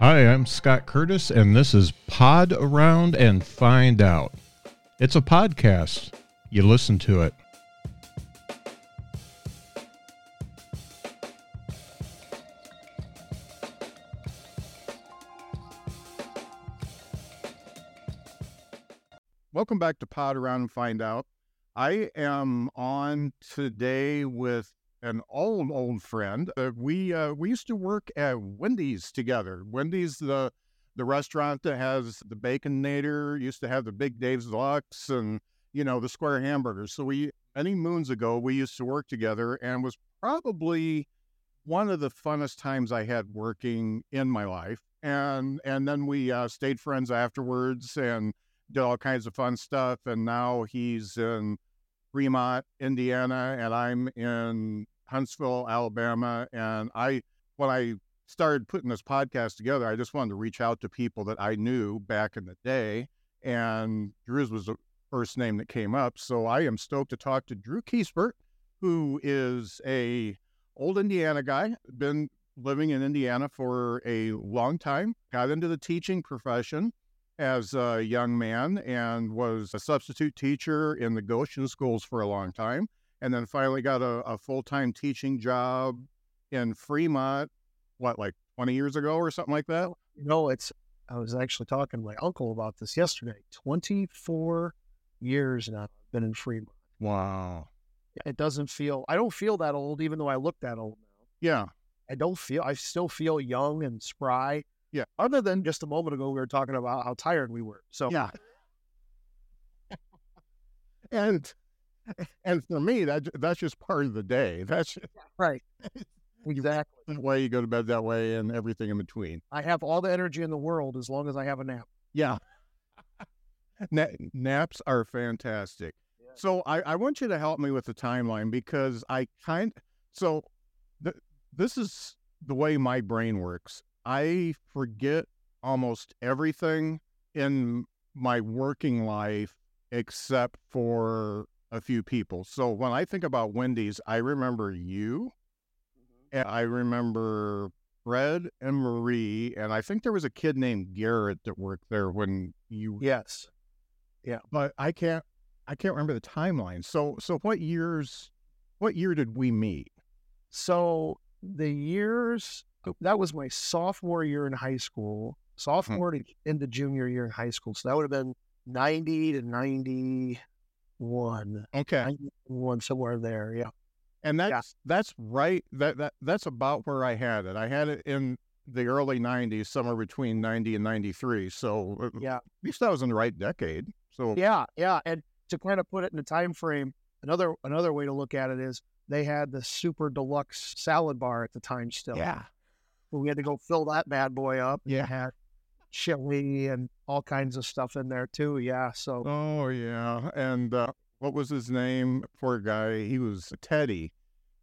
Hi, I'm Scott Curtis, and this is Pod Around and Find Out. It's a podcast. You listen to it. Welcome back to Pod Around and Find Out. I am on today with an old old friend. Uh, we uh, we used to work at Wendy's together. Wendy's the the restaurant that has the Baconator. Used to have the Big Dave's Deluxe and you know the square hamburgers. So we many moons ago we used to work together and was probably one of the funnest times I had working in my life. And and then we uh, stayed friends afterwards and did all kinds of fun stuff. And now he's in Fremont, Indiana, and I'm in Huntsville, Alabama. And I, when I started putting this podcast together, I just wanted to reach out to people that I knew back in the day. And Drew's was the first name that came up. So I am stoked to talk to Drew Kuespert, who is a old Indiana guy, been living in Indiana for a long time, got into the teaching profession as a young man and was a substitute teacher in the Goshen schools for a long time. And then finally got a, a full time teaching job in Fremont, what, like 20 years ago or something like that? You know, it's, I was actually talking to my uncle about this yesterday. 24 years now I've been in Fremont. Wow. It doesn't feel, I don't feel that old, even though I look that old now. Yeah. I don't feel, I still feel young and spry. Yeah. Other than just a moment ago, we were talking about how tired we were. So, Yeah. and and for me, that that's just part of the day. That's right. Exactly. the way you go to bed that way and everything in between. I have all the energy in the world as long as I have a nap. Yeah. Na- naps are fantastic. Yeah. So I, I want you to help me with the timeline because I kind so th- this is the way my brain works. I forget almost everything in my working life except for a few people. So when I think about Wendy's, I remember you, mm-hmm. and I remember Fred and Marie, and I think there was a kid named Garrett that worked there when you. Yes. Yeah. But I can't, I can't remember the timeline. So so what years, what year did we meet? So the years that was my sophomore year in high school, sophomore to into junior year in high school. So that would have been ninety to ninety one, Okay. ninety one somewhere there. Yeah, And that's that's right. That that that's about where I had it. I had it in the early '90s, somewhere between '90 and '93. So uh, yeah, at least I was in the right decade. So yeah, yeah. And to kind of put it in a time frame, another another way to look at it is they had the super deluxe salad bar at the time still. yeah, we had to go fill that bad boy up. Yeah. Had chili and all kinds of stuff in there too. Yeah, so oh yeah. And uh, what was his name? Poor guy. He was Teddy.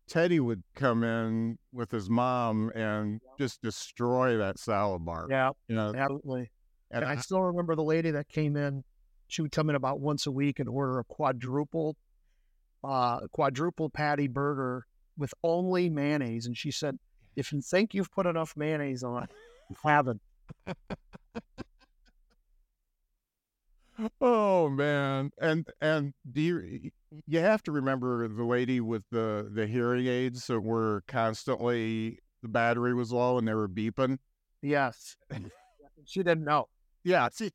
Teddy would come in with his mom and just destroy that salad bar. yeah, You know, absolutely. and And I I- still remember the lady that came in. She would come in about once a week and order a quadruple, uh, quadruple patty burger with only mayonnaise. And she said, "If you think you've put enough mayonnaise on, it, you haven't." Oh man, and and do you you have to remember the lady with the the hearing aids that were constantly the battery was low and they were beeping. Yes, she didn't know. Yeah, see,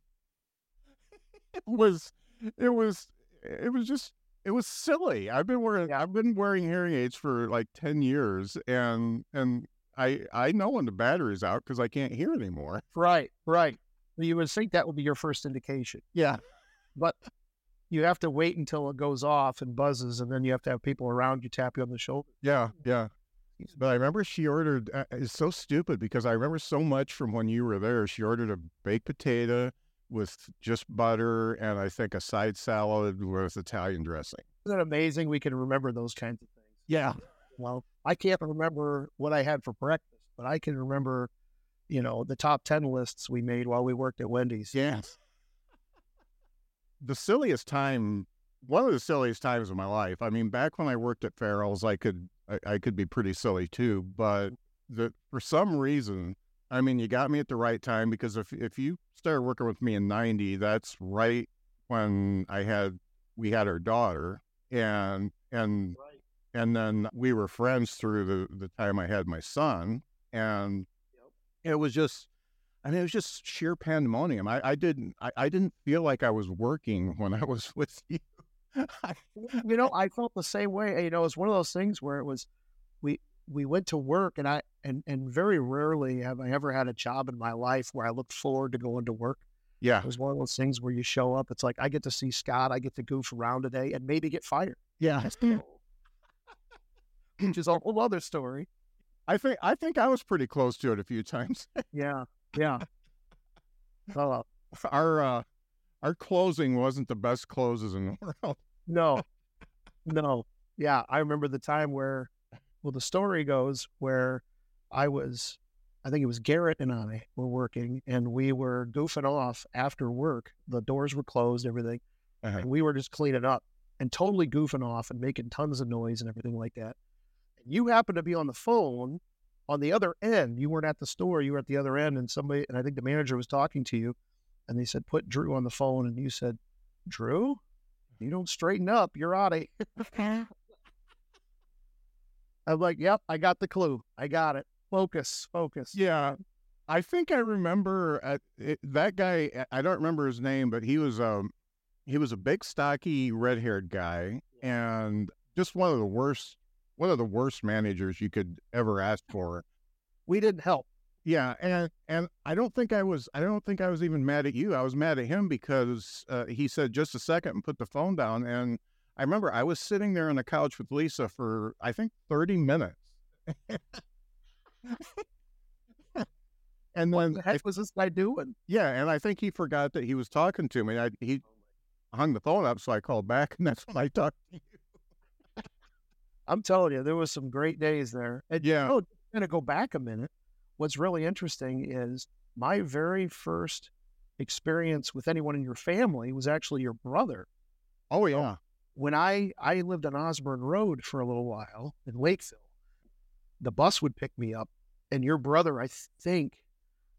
it was it was it was just it was silly. I've been wearing Yeah. I've been wearing hearing aids for like ten years, and and I I know when the battery's out because I can't hear anymore. Right, right. You would think that would be your first indication, Yeah, but you have to wait until it goes off and buzzes, and then you have to have people around you tap you on the shoulder. Yeah, yeah. But I remember she ordered. Uh, it's so stupid because I remember so much from when you were there. She ordered a baked potato with just butter and I think a side salad with Italian dressing. Isn't it amazing we can remember those kinds of things? Yeah, Well, I can't remember what I had for breakfast, but I can remember, you know, the top 10 lists we made while we worked at Wendy's. yes. The silliest time, one of the silliest times of my life. I mean, back when I worked at Farrell's, I could I, I could be pretty silly too. But the for some reason, I mean, you got me at the right time because if if you started working with me in '90, that's right when I had we had our daughter, and and Right. and then we were friends through the the time I had my son, and it was just. I mean, it was just sheer pandemonium. I, I didn't, I, I didn't feel like I was working when I was with you. You know, I felt the same way. You know, it's one of those things where it was we we went to work and I and and very rarely have I ever had a job in my life where I looked forward to going to work. yeah, It was one of those things where you show up, it's like I get to see Scott, I get to goof around today and maybe get fired. yeah. Which is a whole other story. I think, I think I was pretty close to it a few times. Yeah. Yeah. Oh our uh our closing wasn't the best closes in the world. no. No. Yeah. I remember the time where well the story goes where I was I think it was Garrett and I were working and we were goofing off after work. The doors were closed, everything. Uh-huh. And we were just cleaning up and totally goofing off and making tons of noise and everything like that. And you happened to be on the phone on the other end. You weren't at the store, you were at the other end, and somebody and I think the manager was talking to you and they said, Put Drew on the phone, and you said, Drew, you don't straighten up, you're out of here. I'm like, Yep, I got the clue. I got it. Focus, focus. Yeah. I think I remember uh, it, that guy. I don't remember his name, but he was um he was a big, stocky, red-haired guy, and just one of the worst one of the worst managers you could ever ask for. We didn't help. Yeah, and and I don't think I was I don't think I was even mad at you. I was mad at him because uh, he said just a second and put the phone down. And I remember I was sitting there on the couch with Lisa for I think thirty minutes. and What then the I, heck was this guy doing? yeah, and I think he forgot that he was talking to me. I, he hung the phone up, so I called back, and that's when I talked to you. I'm telling you, there was some great days there. And Yeah. oh, going to go back a minute. What's really interesting is my very first experience with anyone in your family was actually your brother. Oh yeah, When I I lived on Osborne Road for a little while in Lakeville, the bus would pick me up, and your brother, I think,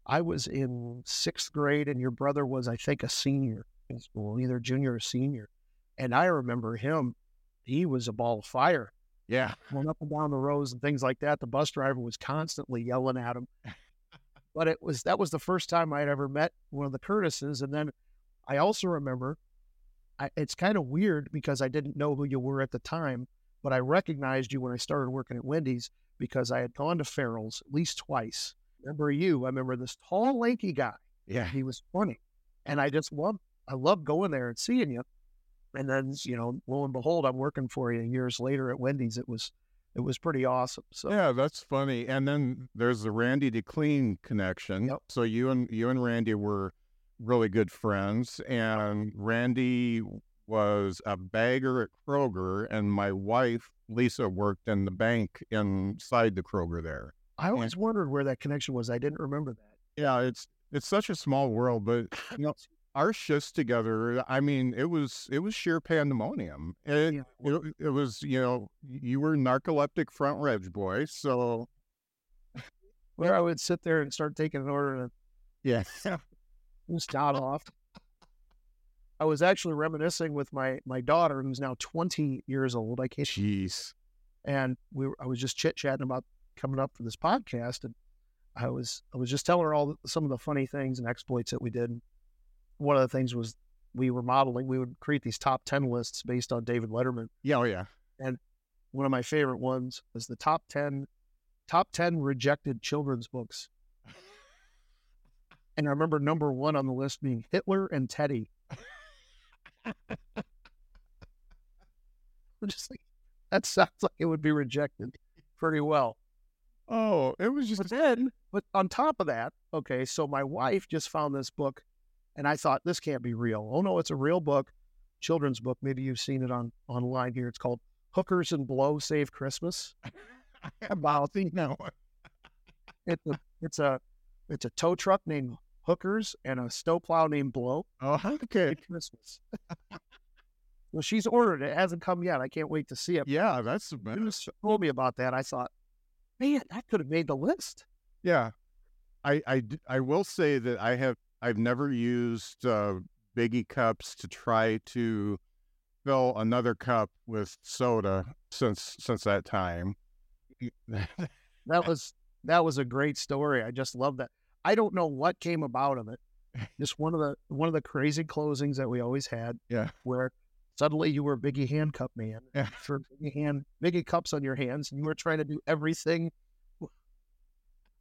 I was in sixth grade, and your brother was, I think, a senior in school, either junior or senior. And I remember him; he was a ball of fire yeah, going up and down the rows and things like that. The bus driver was constantly yelling at him. but it was that was the first time I had ever met one of the Curtises. And then I also remember I, it's kind of weird because I didn't know who you were at the time, but I recognized you when I started working at Wendy's because I had gone to Farrell's at least twice. Remember you? I remember this tall, lanky guy. yeah. He was funny. And I just loved I loved going there and seeing you. And then, you know, lo and behold, I'm working for you years later at Wendy's. It was it was pretty awesome. So Yeah, that's funny. And then there's the Randy DeClean connection. Yep. So you and you and Randy were really good friends, and Randy was a bagger at Kroger, and my wife Lisa worked in the bank inside the Kroger there. I always wondered where that connection was. I didn't remember that. Yeah, it's it's such a small world, but you know, our shifts together. I mean, it was it was sheer pandemonium. It, Yeah. it, it was you know you were narcoleptic front reg boy, so Where I would sit there and start taking an order and yeah. Start off. I was actually reminiscing with my my daughter, who's now 20 years old. I can't, Jeez. and we were, I was just chit chatting about coming up for this podcast, and I was I was just telling her all the, some of the funny things and exploits that we did. One of the things was we were modeling. We would create these top 10 lists based on David Letterman. Yeah, oh yeah. And one of my favorite ones was the top 10 top 10 rejected children's books. And I remember number one on the list being Hitler and Teddy. I'm just like, that sounds like it would be rejected pretty well. Oh, it was just But then, but on top of that, okay, so my wife just found this book and I thought this can't be real. Oh no, it's a real book, children's book. Maybe you've seen it on online here. It's called Hookers and Blow Save Christmas. about you know. It's a it's a it's a tow truck named Hookers and a snowplow named Blow. Oh, okay. Christmas. well, she's ordered it. It hasn't come yet. I can't wait to see it. Yeah, that's When you told me about that, I thought, man, that could have made the list. yeah. I, I, I will say that I have I've never used uh, Biggie cups to try to fill another cup with soda since since that time. That was that was a great story. I just love that. I don't know what came about of it. Just one of the one of the crazy closings that we always had. Yeah. Where suddenly you were Biggie hand cup man. Yeah. For Biggie hand Biggie cups on your hands, and you were trying to do everything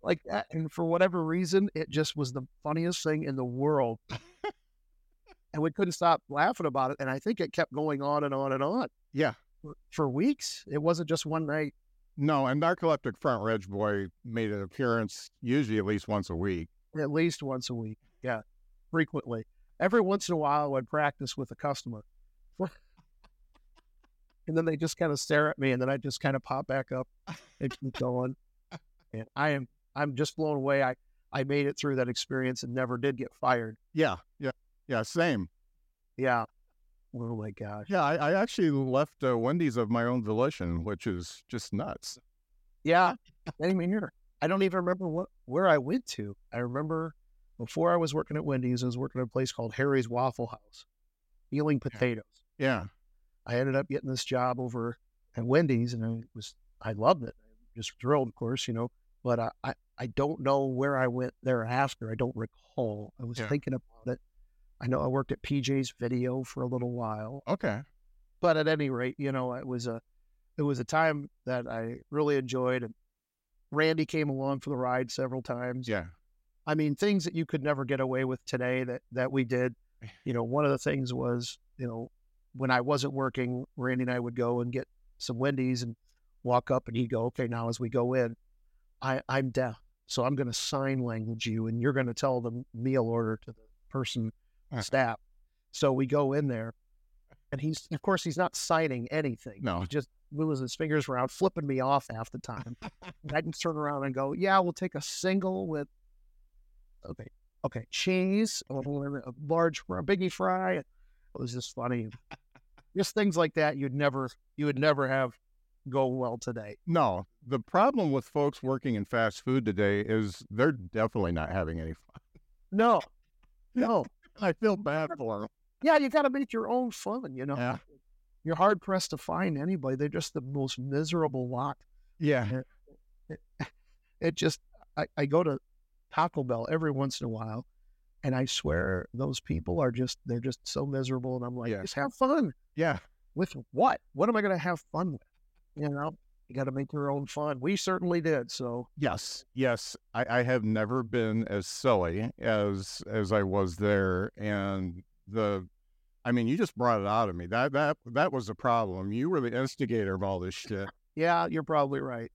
like that. And for whatever reason, it just was the funniest thing in the world. and we couldn't stop laughing about it. And I think it kept going on and on and on yeah. for, for weeks. It wasn't just one night. No, and Narcoleptic Front Ridge Boy made an appearance usually at least once a week. at least once a week. Yeah, frequently. Every once in a while, I would practice with a customer. and then they just kind of stare at me, and then I just kind of pop back up and keep going. And I am, I'm just blown away. I, I made it through that experience and never did get fired. Yeah. Yeah. Yeah. Same. Yeah. Oh my gosh. Yeah. I, I actually left uh, Wendy's of my own volition, which is just nuts. Yeah. Here. I don't even remember what where I went to. I remember before I was working at Wendy's, I was working at a place called Harry's Waffle House, peeling potatoes. Yeah. I ended up getting this job over at Wendy's, and I was I loved it. I just thrilled, of course, you know. But I I, I don't know where I went thereafter. I don't recall. I was Yeah. thinking about it. I know I worked at PJ's Video for a little while, Okay. but at any rate, you know, it was a it was a time that I really enjoyed. And Randy came along for the ride several times. Yeah. I mean, things that you could never get away with today that that we did. You know, one of the things was, you know, when I wasn't working, Randy and I would go and get some Wendy's and walk up, and he'd go, "Okay, now as we go in, I I'm deaf, so I'm going to sign language you, and you're going to tell the meal order to the person. Eh. staff." So we go in there, and he's of course he's not signing anything. No. He's just moving his fingers around, flipping me off half the time. and I can turn around and go, "Yeah, we'll take a single with." Okay, okay, cheese, a a large a biggie fry. It was just funny. just things like that you'd never you would never have go well today. No, the problem with folks working in fast food today is they're definitely not having any fun. No, no. I feel bad for them. Yeah, you got to make your own fun. You know, Yeah. you're hard pressed to find anybody. They're just the most miserable lot. Yeah. It just I, I go to Taco Bell every once in a while, and I swear those people are just they're just so miserable. And I'm like, Yeah. just have fun. Yeah. with what? What am I going to have fun with? You know, you got to make your own fun. We certainly did. So Yes. Yes. I, I have never been as silly as as I was there. And the I mean, you just brought it out of me. That that that was the problem. You were the instigator of all this shit. yeah, you're probably right.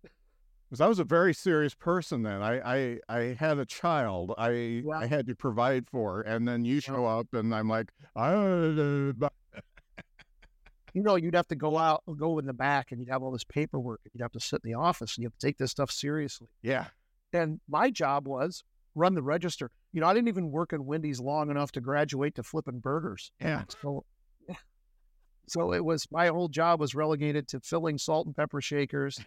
Because I was a very serious person then. I, I I had a child. I Yeah. I had to provide for, and then you show up, and I'm like, I, uh, You know, you'd have to go out, uh, go in the back, and you'd have all this paperwork, and you'd have to sit in the office, and you have to take this stuff seriously. yeah, And my job was run the register. You know, I didn't even work in Wendy's long enough to graduate to flipping burgers. yeah, So, so it was my whole job was relegated to filling salt and pepper shakers,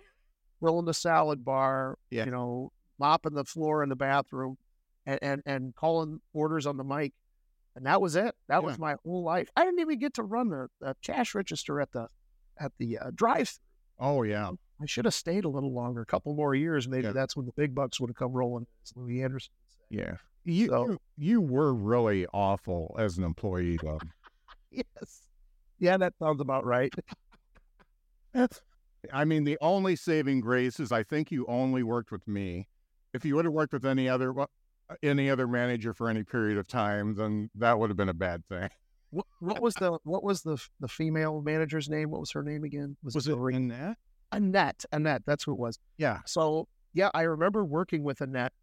filling the salad bar, Yeah. you know, mopping the floor in the bathroom, and and, and calling orders on the mic, and that was it. That was my whole life. I didn't even get to run the, the cash register at the at the uh, drive. oh yeah, I should have stayed a little longer, a couple more years. Maybe Yeah. that's when the big bucks would have come rolling. As Louie Anderson. yeah. You, So- you you were really awful as an employee though. Yes. Yeah, that sounds about right. I mean, the only saving grace is I think you only worked with me. If you would have worked with any other wa- any other manager for any period of time, then that would have been a bad thing. What, what was the what was the the female manager's name? What was her name again? Was it Marie? in? Annette? Annette, that's who it was. Yeah. So yeah, I remember working with Annette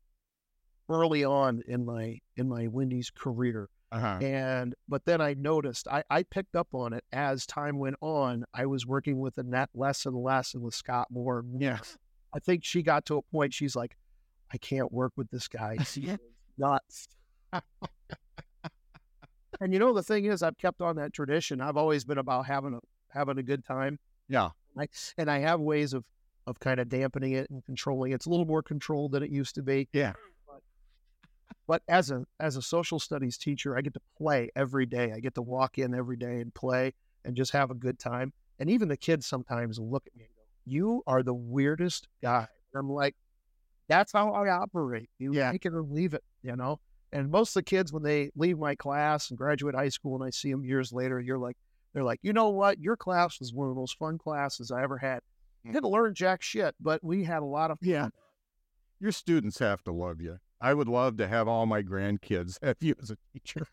early on in my in my Wendy's career, Uh-huh. and but then I noticed I I picked up on it as time went on. I was working with Annette less and less, and with Scott more. more. Yeah. I think she got to a point. She's like, I can't work with this guy. He is nuts. and you know the thing is, I've kept on that tradition. I've always been about having a having a good time. Yeah. I, and I have ways of of kind of dampening it and controlling. It's a little more controlled than it used to be. Yeah. but as a as a social studies teacher, I get to play every day. I get to walk in every day and play and just have a good time. And even the kids sometimes look at me and go, "You are the weirdest guy." And I'm like, "That's how I operate. You Yeah. take it or leave it." You know. And most of the kids, when they leave my class and graduate high school, and I see them years later, you're like, they're like, you know what? Your class was one of the most fun classes I ever had. Mm. Didn't learn jack shit, but we had a lot of Yeah. Your students have to love you. I would love to have all my grandkids have you as a teacher.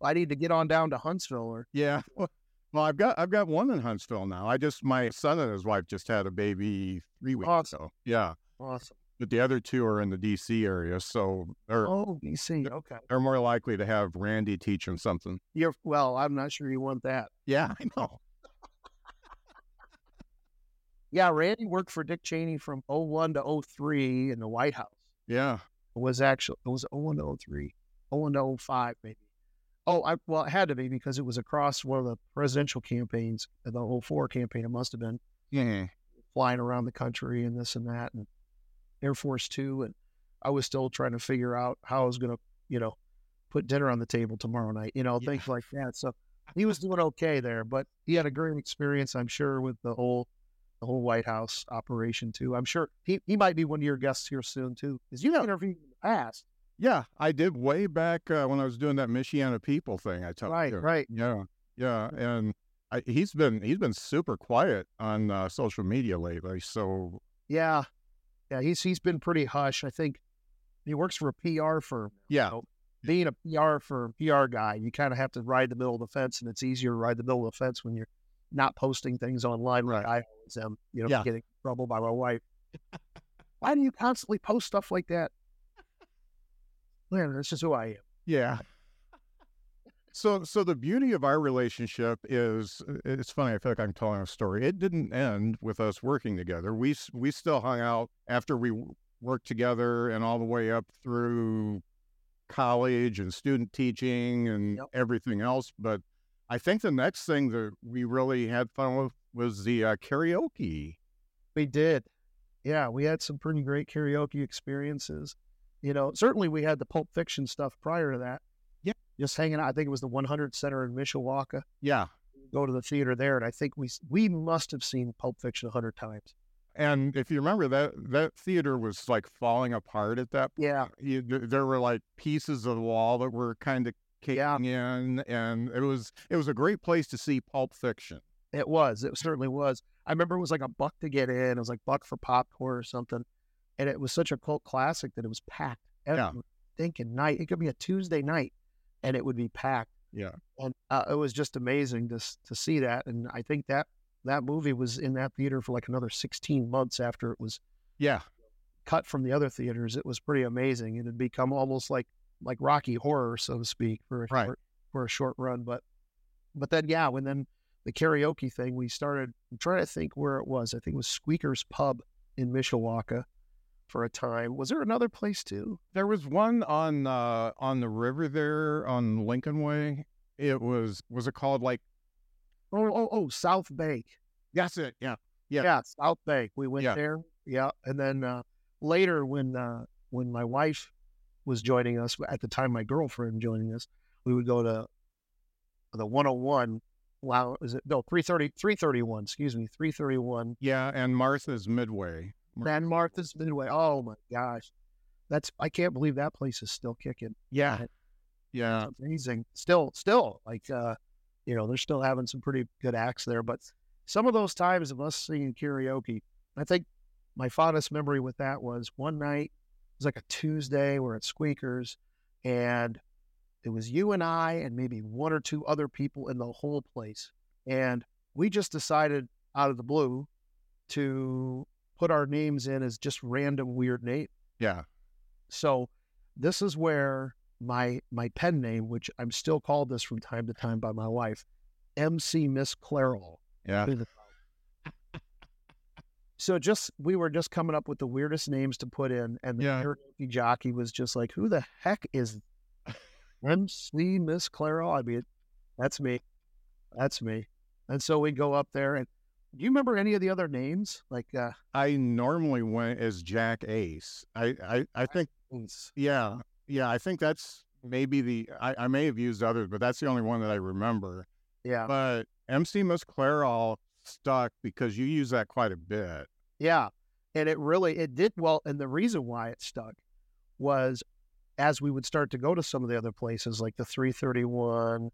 I need to get on down to Huntsville or Yeah. Well, well, I've got I've got one in Huntsville now. I just my son and his wife just had a baby three weeks Awesome. ago. Yeah. Awesome. But the other two are in the DC area, so they're Oh, DC. Okay. they're more likely to have Randy teach them something. You're well, I'm not sure you want that. Yeah, I know. Yeah, Randy worked for Dick Cheney from 01 to 03 in the White House. Yeah. It was actually it was 01 to 03, 01 to 05 maybe. Oh, I well, it had to be because it was across one of the presidential campaigns, the 04 campaign. It must have been. Yeah. flying around the country and this and that and Air Force Two and I was still trying to figure out how I was gonna, you know, put dinner on the table tomorrow night, you know, Yeah. things like that. So he was doing okay there, but he had a great experience, I'm sure, with the whole the whole White House operation too. I'm sure he, he might be one of your guests here soon too, because you interviewed in the past. Yeah, I did way back uh, when I was doing that Michiana People thing. I told Right, you. right. Yeah, yeah, and I, he's been he's been super quiet on uh, social media lately. So Yeah. Yeah, he's he's been pretty hush. I think he works for a PR firm. yeah, So being a PR for PR guy, you kind of have to ride the middle of the fence, and it's easier to ride the middle of the fence when you're not posting things online like I always am. You know, Yeah. getting in trouble by my wife. Why do you constantly post stuff like that? Man, that's just who I am. yeah. So so the beauty of our relationship is uh, it's funny. I feel like I'm telling a story. It didn't end with us working together. We we still hung out after we worked together and all the way up through college and student teaching and Yep. everything else. But I think the next thing that we really had fun with was the uh, karaoke. We did. Yeah, we had some pretty great karaoke experiences. You know, certainly we had the Pulp Fiction stuff prior to that. Yeah. Just hanging out. I think it was the 100 Center in Mishawaka. Yeah. Go to the theater there, and I think we we must have seen Pulp Fiction a hundred times. And if you remember that that theater was like falling apart at that Point. Yeah, you, there were like pieces of the wall that were kind of Yeah. caving in, and it was it was a great place to see Pulp Fiction. it was. It certainly was. I remember it was like a buck to get in. It was like buck for popcorn or something, and it was such a cult classic that it was packed every Yeah. thinking night. It could be a Tuesday night, and it would be packed. Yeah, and uh, it was just amazing to to see that. And I think that that movie was in that theater for like another 16 months after it was yeah, cut from the other theaters. It was pretty amazing. It had become almost like like Rocky Horror, so to speak, for a Right. short, for a short run. But but then yeah, when then the karaoke thing, we started. I'm trying to think where it was. I think it was Squeaker's Pub in Mishawaka for a time. Was there another place too? there was one on uh, on the river there on Lincoln Way. It was was it called like Oh oh oh, South Bank. that's it? Yeah, Yeah. Yeah, South Bank. We went Yeah. there. Yeah, and then uh, later when uh, when my wife was joining us at the time, my girlfriend joining us, we would go to the 101. Wow, is it no 330 331? Excuse me, 331. yeah, and Martha's Midway. San Martha's Midway. Oh my gosh, that's I can't believe that place is still kicking. Yeah, yeah, It's amazing. Still, still like uh, you know, they're still having some pretty good acts there. But some of those times of us singing karaoke, I think my fondest memory with that was one night. It was like a Tuesday. We're at Squeakers, and it was you and I and maybe one or two other people in the whole place, and we just decided out of the blue to put our names in as just random weird name. yeah. So this is where my my pen name, which I'm still called this from time to time by my wife, MC Miss Clairol. Yeah, So just we were just coming up with the weirdest names to put in, and the Yeah. karaoke jockey was just like, "Who the heck is MC Miss Clairol?" I mean, that's me, that's me. And so we go up there, and Do you remember any of the other names? Like, uh, I normally went as Jack Ace. I, I, I think, yeah, yeah, I think that's maybe the, I, I may have used others, but that's the only one that I remember. yeah, But MC Miss Clairol stuck because you use that quite a bit. yeah, and it really it did well. And the reason why it stuck was as we would start to go to some of the other places, like the 331.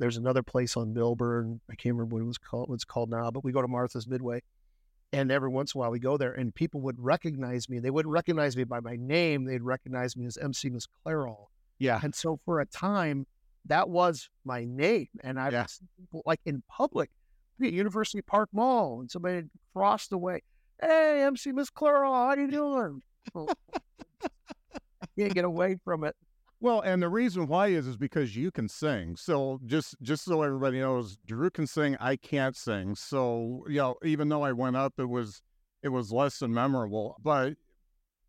There's another place on Milburn. I can't remember what it was called. What it's called now, but we go to Martha's Midway, and every once in a while we go there, and people would recognize me. They wouldn't recognize me by my name. They'd recognize me as MC Miss Clairol. Yeah. And so for a time, that was my name. And I Yeah. people like in public, at University Park Mall, and somebody had crossed way. Hey, MC Miss Clairol, how you doing? Can't get away from it. Well, and the reason why is is because you can sing. So just just so everybody knows, Drew can sing. I can't sing. So you know, even though I went up, it was it was less than memorable. But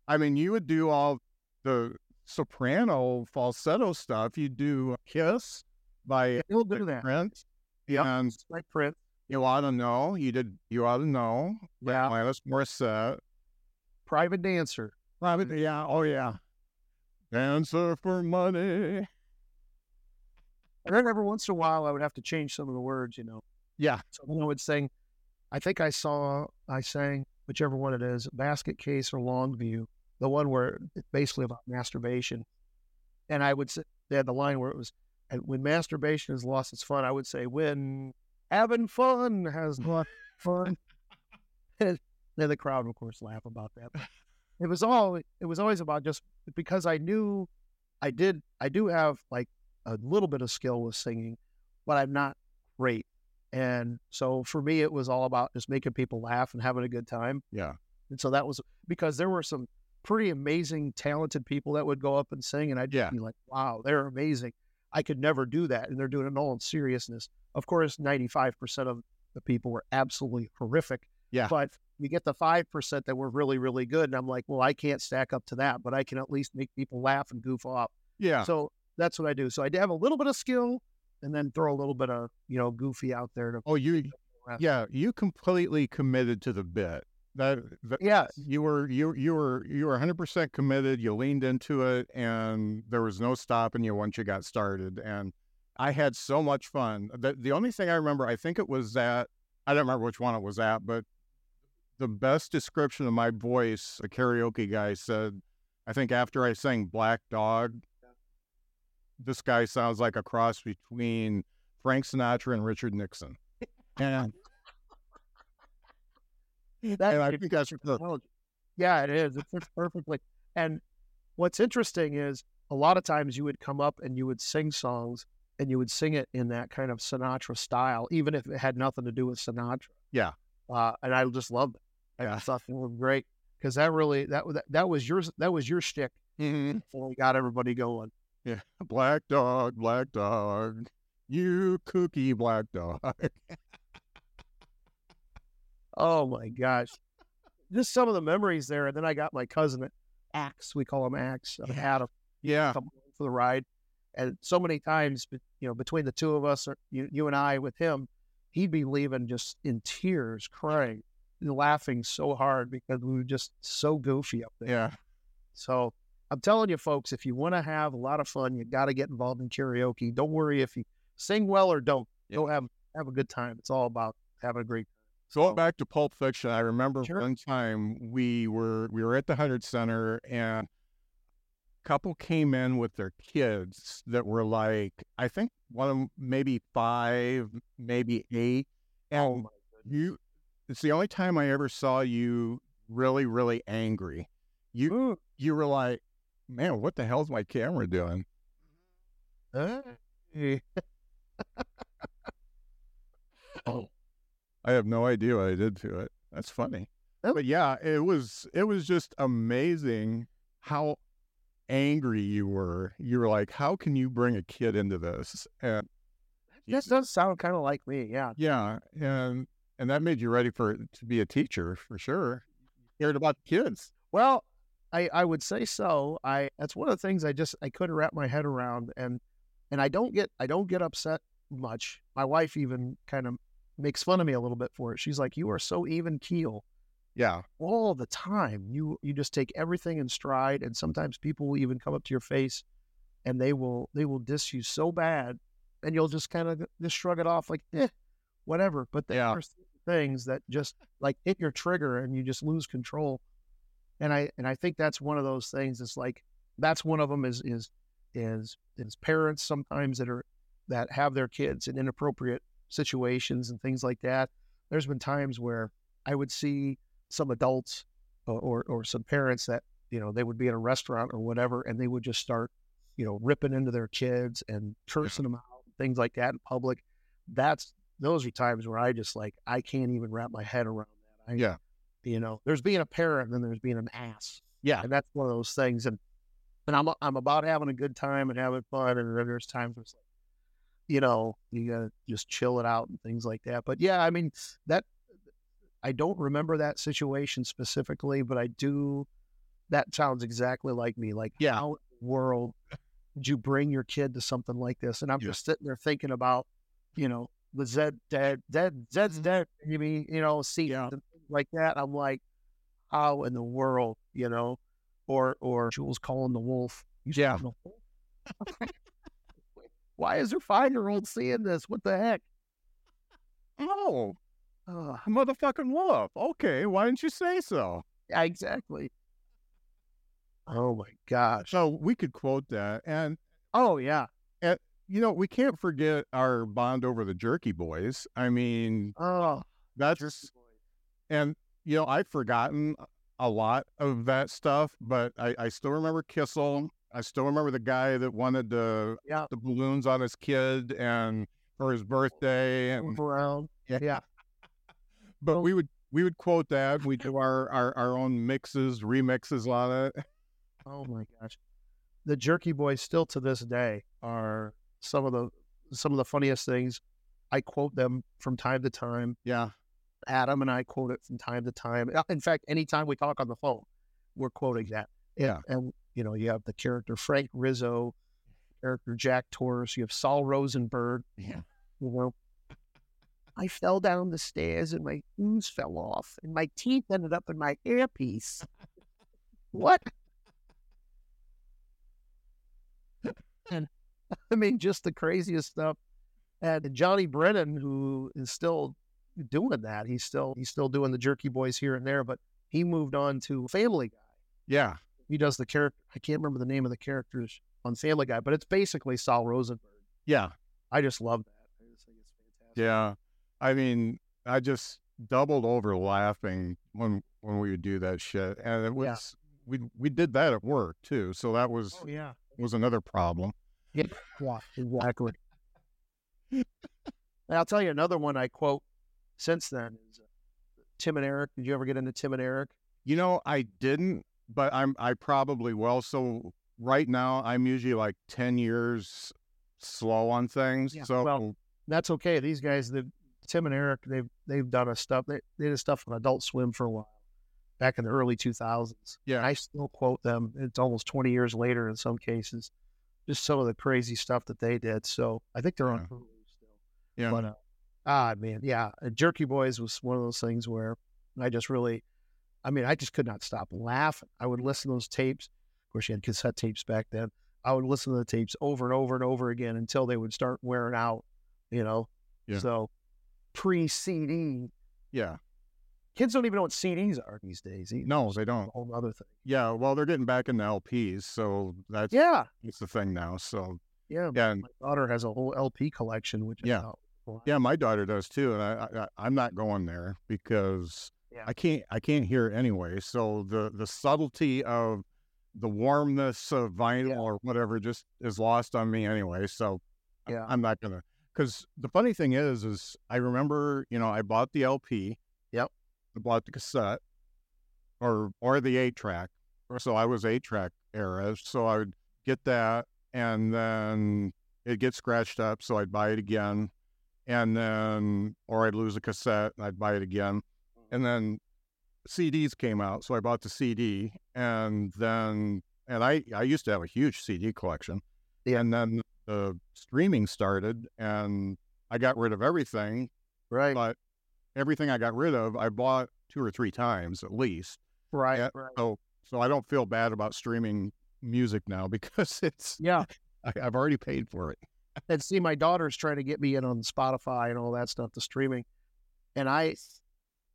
I mean, you would do all the soprano falsetto stuff. You do "Kiss" by He'll do that. Prince, Yep. and Like Prince. you ought to know. You did. You ought to know. Yeah. Alanis Morissette. Private dancer. Private, yeah. Oh yeah. Dancer for money. And then every once in a while, I would have to change some of the words, you know. Yeah. So then I would sing, I think I saw, I sang, whichever one it is, Basket Case or long view, the one where it's basically about masturbation. And I would say, they had the line where it was, when masturbation has lost its fun, I would say, when having fun has lost fun. and then the crowd, of course, laugh about that. It was all, it was always about just because I knew I did, I do have like a little bit of skill with singing, but I'm not great. And so for me, it was all about just making people laugh and having a good time. Yeah. And so that was because there were some pretty amazing, talented people that would go up and sing, and I'd Yeah. be like, wow, they're amazing. I could never do that. And they're doing it all in seriousness. Of course, 95% of the people were absolutely horrific. Yeah. But you get the 5% that were really, really good. And I'm like, well, I can't stack up to that, but I can at least make people laugh and goof off. Yeah. So that's what I do. So I have a little bit of skill and then throw a little bit of, you know, goofy out there to Oh, you, yeah, you completely committed to the bit. That, that Yes. you were you you were you were 100 percent committed. You leaned into it, and there was no stopping you once you got started. And I had so much fun. The the only thing I remember, I think it was that I don't remember which one it was at, but the best description of my voice, a karaoke guy said, I think after I sang Black Dog, this guy sounds like a cross between Frank Sinatra and Richard Nixon. And and I think that's the. Yeah, it is. It fits perfectly. And what's interesting is a lot of times you would come up and you would sing songs and you would sing it in that kind of Sinatra style, even if it had nothing to do with Sinatra. Yeah. Uh, and I just love it. I Yeah. thought it was great because that really that, that that was your that was your shtick. Mhm. And we got everybody going. Yeah. Black dog, black dog. You cookie black dog. Oh my gosh. Just some of the memories there. And then I got my cousin Axe, we call him Axe, uh, Yeah. Adam. yeah. come for the ride. And so many times, you know, between the two of us, or you, you and I with him, he'd be leaving just in tears, crying, laughing so hard because we were just so goofy up there. Yeah. So I'm telling you, folks, if you want to have a lot of fun, you got to get involved in karaoke. Don't worry if you sing well or don't. Go have have a good time. It's all about having a great. Going so, back to Pulp Fiction, I remember Sure. one time we were we were at the Hundred Center and a couple came in with their kids that were like I think one of them maybe five, maybe eight. Oh And my you it's the only time I ever saw you really, really angry. You goodness. you were like, Man, what the hell's my camera doing? Oh, I have no idea what I did to it. That's funny. Oh. But yeah, it was it was just amazing how angry you were. You were like, "How can you bring a kid into this?" And This does sound kind of like me. Yeah. yeah, and and that made you ready for to be a teacher for sure. You cared about the kids. Well, I, I would say so. I that's one of the things I just I couldn't wrap my head around and and I don't get I don't get upset much. My wife even kind of makes fun of me a little bit for it. She's like, "You are so even keel Yeah. all the time. You you just take everything in stride, and sometimes people will even come up to your face, and they will they will diss you so bad, and you'll just kind of just shrug it off like, eh, whatever. But there Yeah. are things that just like hit your trigger, and you just lose control. And I and I think that's one of those things. It's like that's one of them is is is is parents sometimes that are that have their kids in inappropriate situations and things like that. There's been times where I would see some adults or, or, or some parents that, you know, they would be in a restaurant or whatever, and they would just start, you know, ripping into their kids and cursing them out, things like that in public. That's, those are times where I just like, I can't even wrap my head around that. I, Yeah. You know, there's being a parent and then there's being an ass. Yeah. And that's one of those things. And, and I'm, I'm about having a good time and having fun. And then there's times where it's like, you know, you gotta just chill it out and things like that. But yeah, I mean, that I don't remember that situation specifically, but I do. That sounds exactly like me. Like, Yeah. how in the world would you bring your kid to something like this? And I'm Yeah. just sitting there thinking about, you know, the Zed dead, mm-hmm. dead, Zed's dead. You mean, you know, see Yeah. like that. I'm like, how in the world, you know, or or Jules calling the wolf. You Yeah. the wolf? Why is her five year old seeing this? What the heck? Oh, Ugh. a motherfucking wolf. Okay. Why didn't you say so? Yeah, exactly. Oh my gosh. So we could quote that. And, Oh yeah. You know, we can't forget our bond over the Jerky Boys. I mean, Oh, that's, and, you know, I've forgotten a lot of that stuff, but I, I still remember Kissel. I still remember the guy that wanted the, Yeah. the balloons on his kid and for his birthday. And, around. Yeah. Yeah. but we would, we would quote that. We do our, our, our own mixes, remixes on it. Oh my gosh. The Jerky Boys still to this day are some of the some of the funniest things. I quote them from time to time. Yeah. Adam and I quote it from time to time. Uh, In fact, anytime we talk on the phone, we're quoting that. And- Yeah. And, you know, you have the character Frank Rizzo, character Jack Torres, you have Sol Rosenberg, Yeah. you know. I fell down the stairs and my shoes fell off and my teeth ended up in my earpiece. what? and I mean, just the craziest stuff. And Johnny Brennan, who is still doing that, he's still he's still doing the Jerky Boys here and there, but he moved on to Family Guy. Yeah. He does the character. I can't remember the name of the characters on Family Guy, but it's basically Sol Rosenberg. Yeah. I just love that. I just think it's fantastic. Yeah. I mean, I just doubled over laughing when when we would do that shit. And it Yeah. was we we did that at work too. So that was Oh yeah. was another problem. Yeah, exactly. and I'll tell you another one I quote since then is uh, Tim and Eric. Did you ever get into Tim and Eric? You know, I didn't, but I'm I probably will. So right now I'm usually like 10 years slow on things. Yeah, so well, That's okay. These guys, the Tim and Eric, they've they've done a stuff. They, they did stuff on Adult Swim for a while, back in the early 2000s. yeah. I still quote them. It's almost 20 years later in some cases. Just some of the crazy stuff that they did. So I think they're on. Hulu still. yeah. But uh, ah man, yeah, uh, Jerky Boys was one of those things where I just really, I mean, I just could not stop laughing. I would listen to those tapes. Of course, you had cassette tapes back then. I would listen to the tapes over and over and over again until they would start wearing out. You know, Yeah. so pre CD, yeah. Kids don't even know what CDs are these days. either. No, they don't. whole other thing. Yeah. Well, they're getting back into LPs. So that's, Yeah, it's the thing now. So yeah. yeah. And My daughter has a whole LP collection, which Yeah. I thought was cool. Yeah, my daughter does too, and I, I I'm not going there because Yeah. I can't I can't hear it anyway. So the the subtlety of the warmness of vinyl Yeah. or whatever just is lost on me anyway. So I- Yeah. I'm not gonna. Because the funny thing is, is I remember you know I bought the LP. Yep. I bought the cassette, or or the eight track. Or so I was eight track era. So I would get that, and then it'd get scratched up. So I'd buy it again, and then or I'd lose a cassette and I'd buy it again, mm. and then CDs came out. So I bought the CD, and then and I I used to have a huge CD collection, Yeah. and then the streaming started, and I got rid of everything Right. but everything I got rid of, I bought two or three times at least. right. yeah. right. So so I don't feel bad about streaming music now because it's Yeah. I, I've already paid for it. and see my daughter's trying to get me in on Spotify and all that stuff, the streaming. And I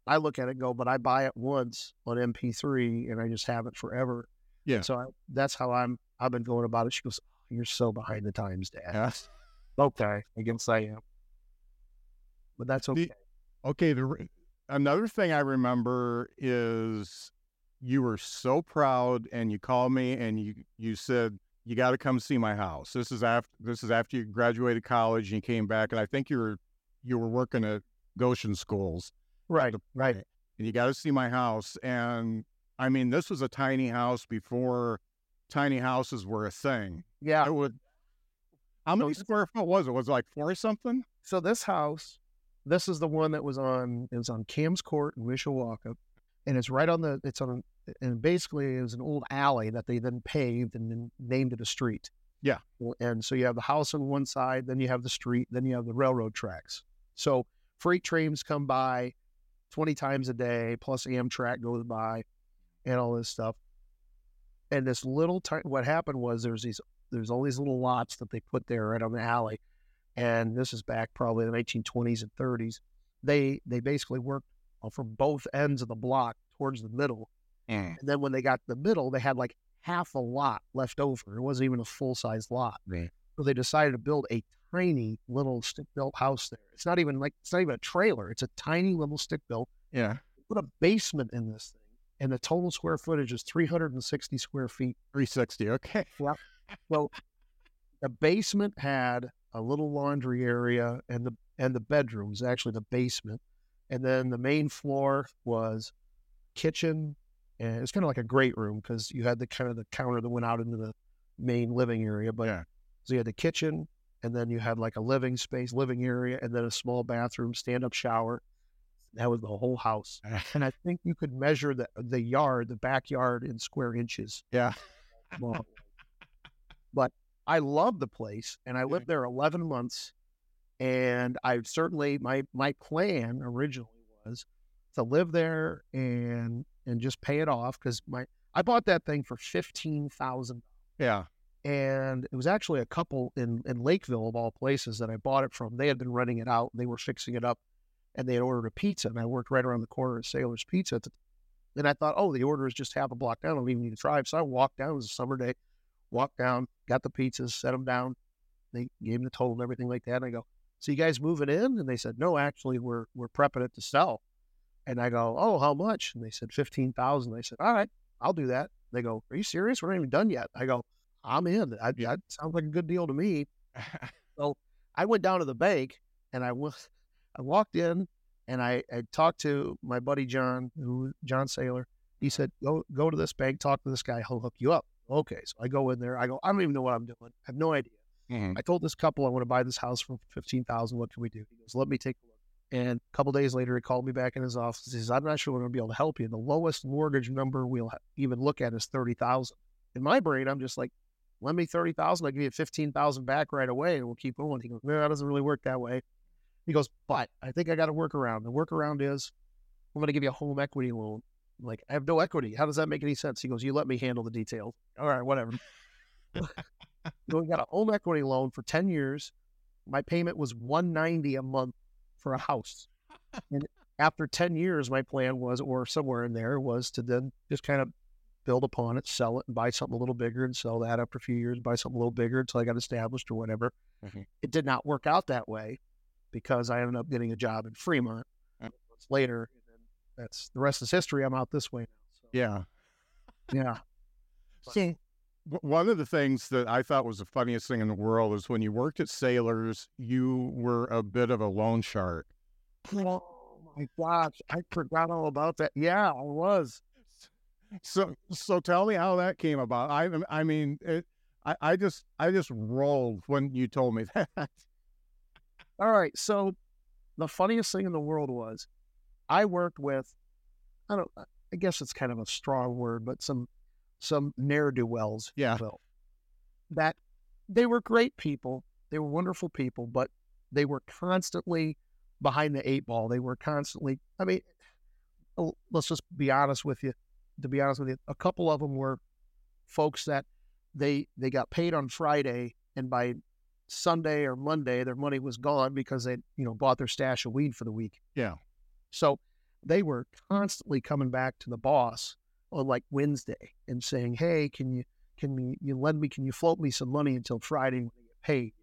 I look at it and go, but I buy it once on MP3 and I just have it forever. Yeah. So I, that's how I'm I've been going about it. She goes, "Oh, You're so behind the times, Dad. Yeah. Okay. I guess I am. But that's okay. The- Okay. The another thing I remember is you were so proud, and you called me and you you said you got to come see my house. This is after this is after you graduated college and you came back, and I think you were you were working at Goshen schools. right. the- Right. and you got to see my house. And I mean, this was a tiny house before tiny houses were a thing. Yeah. I would. How many So- square foot was it? Was it like four something? So this house, this is the one that was on it was on Cam's Court in Mishawaka, and it's right on the it's on and basically it was an old alley that they then paved and then named it a street. Yeah. And so you have the house on one side, then you have the street, then you have the railroad tracks. So freight trains come by twenty times a day, plus Amtrak goes by, and all this stuff. And this little ti- what happened was there's these there's all these little lots that they put there right on the alley and this is back probably in the 1920s and 30s. They they basically worked uh, from both ends of the block towards the middle, and then when they got the middle, they had like half a lot left over. It wasn't even a full size lot. Right. So they decided to build a tiny little stick built house there. It's not even like it's not even a trailer. It's a tiny little stick built. Yeah, Put a basement in this thing, and the total square footage is 360 square feet. three sixty. Okay. Yeah. Well, the basement had a little laundry area and the and the bedrooms, actually the basement. And then the main floor was kitchen and it's kind of like a great room because you had the kind of the counter that went out into the main living area. But Yeah. so you had the kitchen and then you had like a living space, living area, and then a small bathroom, stand up shower. That was the whole house. And I think you could measure the the yard, the backyard in square inches Yeah. long. but I love the place and I lived there 11 months. And I certainly, my, my plan originally was to live there and, and just pay it off. Cause my, I bought that thing for 15,000 Yeah. and it was actually a couple in, in Lakeville of all places that I bought it from. They had been renting it out. They were fixing it up and they had ordered a pizza and I worked right around the corner of Sailor's Pizza. At and I thought, oh, the order is just half a block down. I don't even need to drive. So I walked down. It was a summer day. Walked down, got the pizzas, set them down. They gave me the total and everything like that. And I go, so you guys moving in? And they said, no, actually, we're we're prepping it to sell. And I go, oh, how much? And they said fifteen thousand. I said, all right, I'll do that. They go, are you serious? We're not even done yet. I go, I'm in. I, That sounds like a good deal to me. So I went down to the bank and I was, I walked in and I, I talked to my buddy John, who John Saylor. He said, "Go go to this bank, talk to this guy. He'll hook you up." Okay, so I go in there. I go, I don't even know what I'm doing. I have no idea. Mhm. I told this couple I want to buy this house for fifteen thousand. What can we do? He goes, "Let me take a look." And a couple days later, he called me back in his office. He says, "I'm not sure we're going to be able to help you. The lowest mortgage number we'll even look at is thirty thousand. In my brain, I'm just like, "Lend me thirty thousand. I'll give you fifteen thousand back right away, and we'll keep going." He goes, "No, that doesn't really work that way." He goes, "But I think I got a workaround. The workaround is I'm going to give you a home equity loan." Like, I have no equity. How does that make any sense? He goes, "You let me handle the details." All right, whatever. so we got a home equity loan for 10 years. My payment was 190 a month for a house. and after 10 years, my plan was, or somewhere in there, was to then just kind of build upon it, sell it, and buy something a little bigger and sell that after a few years, buy something a little bigger until I got established or whatever. Mhm. It did not work out that way because I ended up getting a job in Fremont months later. And then that's the rest is history. I'm out this way now. So, Yeah. yeah. So, one of the things that I thought was the funniest thing in the world is when you worked at Sailors, you were a bit of a loan shark. Oh my gosh, I forgot all about that. Yeah, I was. So, so tell me how that came about. I, I mean, it, I, I just, I just rolled when you told me that. All right. So the funniest thing in the world was I worked with I don't I guess it's kind of a strong word, but some some ne'er-do-wells, Yeah. will, that they were great people. They were wonderful people, but they were constantly behind the eight ball. They were constantly. I mean, let's just be honest with you. To be honest with you, a couple of them were folks that they they got paid on Friday, and by Sunday or Monday, their money was gone because they you know bought their stash of weed for the week. Yeah. So they were constantly coming back to the boss on like Wednesday and saying, "Hey, can you can you, you lend me? Can you float me some money until Friday when I get paid?"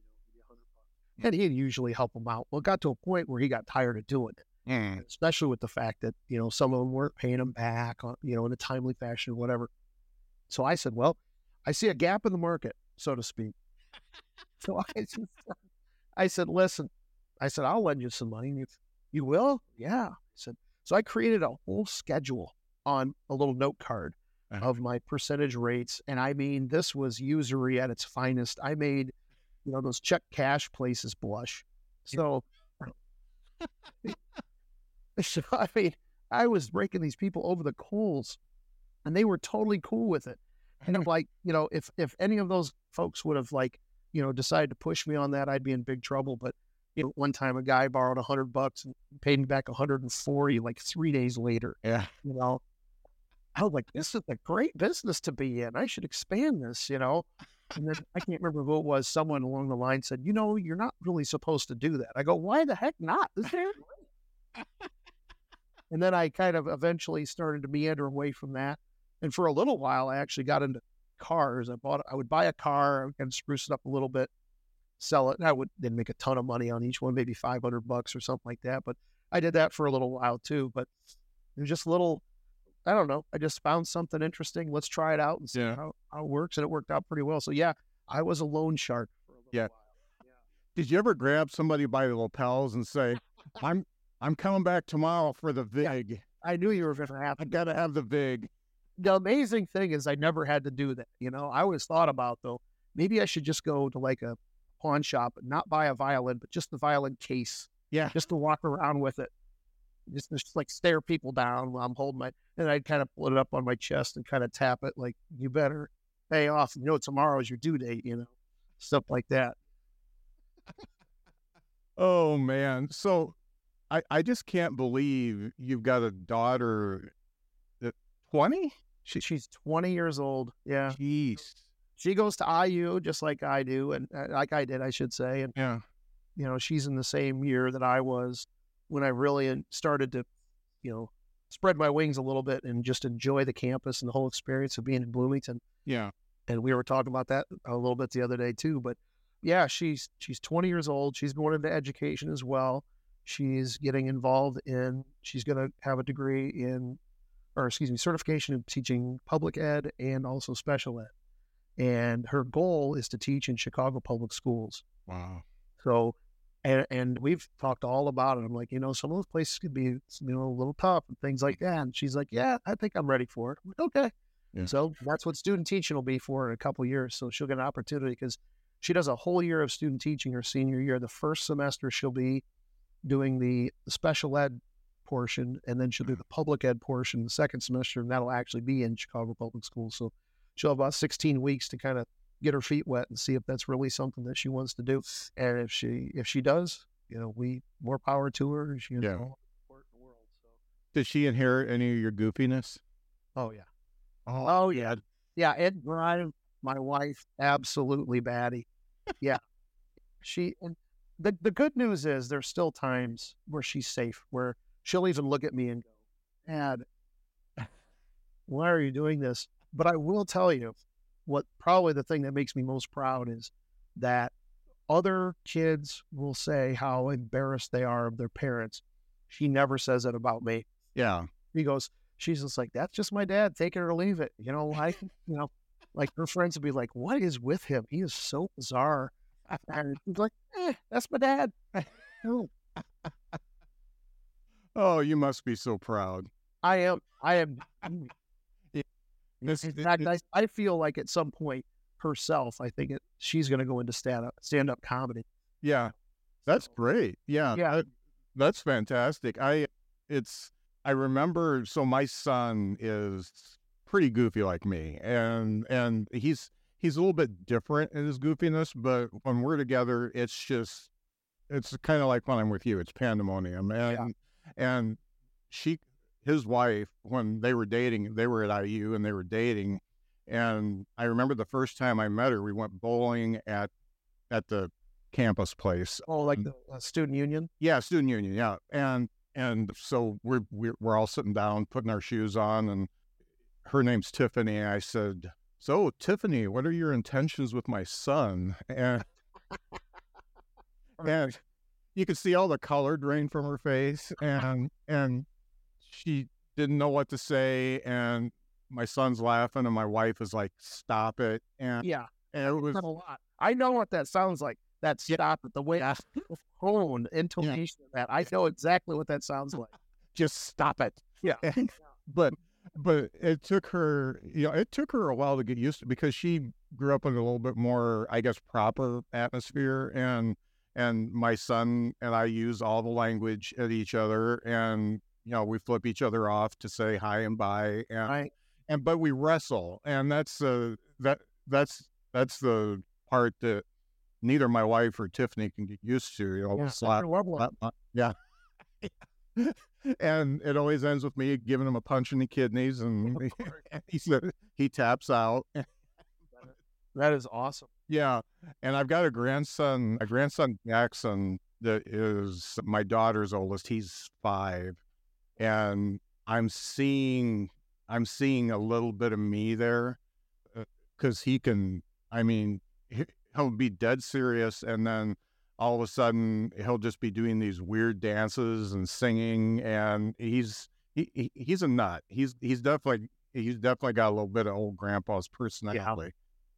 And he'd usually help them out. Well, it got to a point where he got tired of doing it Mm. especially with the fact that you know some of them weren't paying them back, on, you know, in a timely fashion or whatever. So I said, well, I see a gap in the market, so to speak. so I just, I said, listen, I said I'll lend you some money. And you, you will? Yeah. I said so. I created a whole schedule on a little note card Uh-huh. of my percentage rates, and I mean this was usury at its finest. I made you know those check cash places blush. So. So I mean, I was breaking these people over the coals, and they were totally cool with it. And I'm like, you know, if if any of those folks would have like, you know, decided to push me on that, I'd be in big trouble. But you know, one time a guy borrowed a hundred bucks and paid me back 140 like three days later. Yeah. You know, I was like, this is a great business to be in. I should expand this. You know. And then I can't remember who it was. Someone along the line said, "You know, you're not really supposed to do that." I go, "Why the heck not?" Is great." and then I kind of eventually started to meander away from that. And for a little while, I actually got into cars. I bought, I would buy a car and spruce it up a little bit, sell it, and I would then make a ton of money on each one, maybe five hundred bucks or something like that. But I did that for a little while too. But it was just a little. I don't know. I just found something interesting. Let's try it out and see Yeah. how, how it works. And it worked out pretty well. So yeah, I was a loan shark for a little Yeah. while. Did you ever grab somebody by the lapels and say, "I'm I'm coming back tomorrow for the vig. I knew you were going to have I gotta have the vig." the amazing thing is I never had to do that. You know, I always thought about though, maybe I should just go to like a pawn shop and not buy a violin, but just the violin case, Yeah. just to walk around with it. Just, just like stare people down while I'm holding my, and I'd kind of pull it up on my chest and kind of tap it like, you better pay off. You know, tomorrow's your due date, you know, stuff like that. Oh man. So I I just can't believe you've got a daughter uh, that 20? She, she's 20 years old. Yeah. Jeez. She goes to IU just like I do, and uh, like I did, I should say. And Yeah. you know, she's in the same year that I was when I really started to, you know, spread my wings a little bit and just enjoy the campus and the whole experience of being in Bloomington. Yeah. And we were talking about that a little bit the other day too. But yeah, she's she's 20 years old. She's going into education as well. She's getting involved in. She's going to have a degree in, or excuse me, certification in teaching public ed and also special ed. And her goal is to teach in Chicago public schools. Wow. So, and, and we've talked all about it. I'm like, you know, some of those places could be, you know, a little tough and things like that. And she's like, yeah, I think I'm ready for it. Like, okay. Yeah. So that's what student teaching will be for in a couple years. So she'll get an opportunity because she does a whole year of student teaching her senior year. The first semester she'll be doing the, the special ed portion, and then she'll do mm-hmm. the public ed portion the second semester, and that'll actually be in Chicago Public Schools. So she'll have about 16 weeks to kind of get her feet wet and see if that's really something that she wants to do. And if she if she does, you know, we more power to her. She Yeah. all the support in the world. So Did she inherit any of your goofiness? oh yeah, Oh, oh yeah, yeah. Ed drive my wife absolutely batty. Yeah, she and the the good news is there's still times where she's safe where she'll even look at me and go, Dad, why are you doing this? But I will tell you what probably the thing that makes me most proud is that other kids will say how embarrassed they are of their parents. She never says it about me. yeah. He goes, she's just like, that's just my dad. Take it or leave it. You know, like, you know, like her friends would be like, what is with him? He is so bizarre. And he's like, eh, that's my dad. Oh, you must be so proud. I am, I am. This, In fact, I, I feel like at some point herself, I think it, she's going to go into stand up, stand up comedy. yeah. That's So, great. Yeah. Yeah. that- that's fantastic. I it's I remember so my son is pretty goofy like me and and he's he's a little bit different in his goofiness, but when we're together it's just it's kind of like when I'm with you. It's pandemonium, and and she, his wife, when they were dating, they were at IU and they were dating, and I remember the first time I met her, we went bowling at at the campus place. Oh, like Um, the uh, student union. yeah, student union, yeah, and and so we're we're, we're all sitting down, putting our shoes on, and her name's Tiffany. I said, "So, Tiffany, what are your intentions with my son?" And and you could see all the color drain from her face, and and she didn't know what to say, and my son's laughing, and my wife is like, "Stop it!" And, Yeah, and it was a lot. I know what that sounds like. That stop it, the way the tone, intonation of that. I know exactly what that sounds like. just stop it. Yeah. And- but but it took her you know it took her a while to get used to because she grew up in a little bit more I guess proper atmosphere and and my son and I use all the language at each other and you know we flip each other off to say hi and bye and Right. and but we wrestle and that's uh that that's that's the part that neither my wife or Tiffany can get used to you know Yeah, slap uh, yeah. and it always ends with me giving him a punch in the kidneys, and he he taps out. That is awesome. yeah, and I've got a grandson, a grandson Jackson that is my daughter's oldest. He's five, and I'm seeing, I'm seeing a little bit of me there, uh, because he can. I mean, he- he'll be dead serious, and then all of a sudden he'll just be doing these weird dances and singing and he's he, he he's a nut he's he's definitely he's definitely got a little bit of old grandpa's personality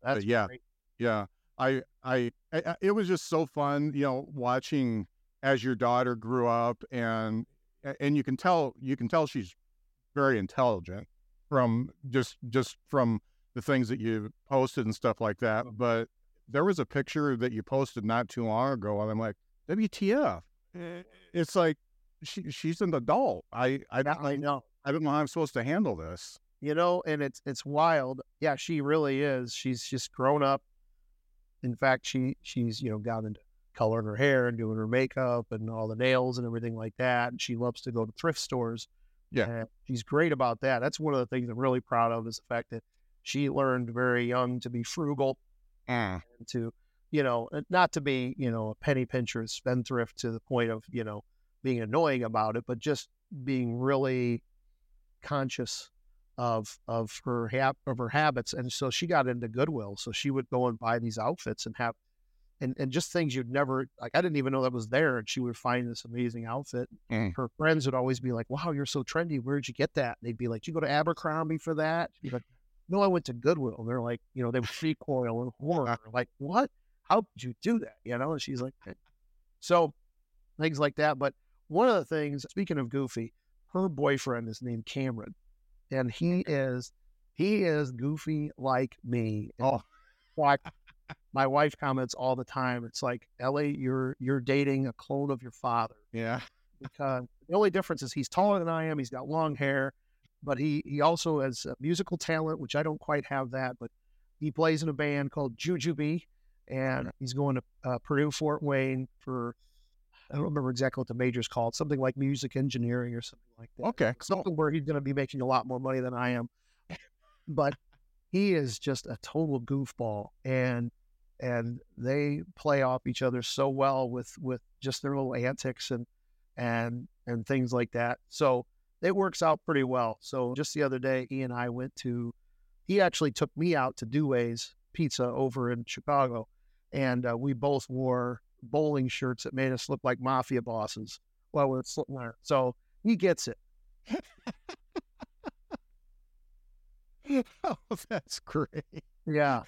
That's yeah. great. yeah I i I- it was just so fun you know watching as your daughter grew up and and you can tell you can tell she's very intelligent from just just from the things that you posted and stuff like that mm-hmm. but there was a picture that you posted not too long ago and i'm like wtf eh, it's like she she's an adult i I I, know. I don't know how i'm supposed to handle this You know, and it's it's wild. Yeah, she really is. She's just grown up. In fact, she she's you know gotten into coloring her hair and doing her makeup and all the nails and everything like that. And she loves to go to thrift stores. Yeah. and she's great about that. That's one of the things I'm really proud of is the fact that she learned very young to be frugal mm. and to you know not to be you know a penny pincher a spendthrift to the point of you know being annoying about it but just being really conscious of of her hab- of her habits and so she got into goodwill so she would go and buy these outfits and have and, and just things you'd never like i didn't even know that was there and she would find this amazing outfit. Mm. her friends would always be like wow you're so trendy where'd you get that? And they'd be like you go to abercrombie for that? She'd be like no i went to goodwill. And they're like you know they would recoil and horror like what? How could you do that? You know and she's like "Eh." so things like that but one of the things speaking of goofy her boyfriend is named cameron and he is he is goofy like me oh. like my wife comments all the time it's like ellie you're you're dating a clone of your father yeah because the only difference is he's taller than i am he's got long hair but he he also has musical talent which i don't quite have that but he plays in a band called jujubee and he's going to uh, purdue fort wayne for i don't remember exactly what the major's called something like music engineering or something like that okay cool. something where he's going to be making a lot more money than I am. But he is just a total goofball, and and they play off each other so well with with just their little antics and and and things like that. So it works out pretty well. So just the other day, he and I went to. He actually took me out to Dewey's Pizza over in Chicago, and uh, we both wore bowling shirts that made us look like mafia bosses while we we're sitting there. So he gets it. oh that's great Yeah.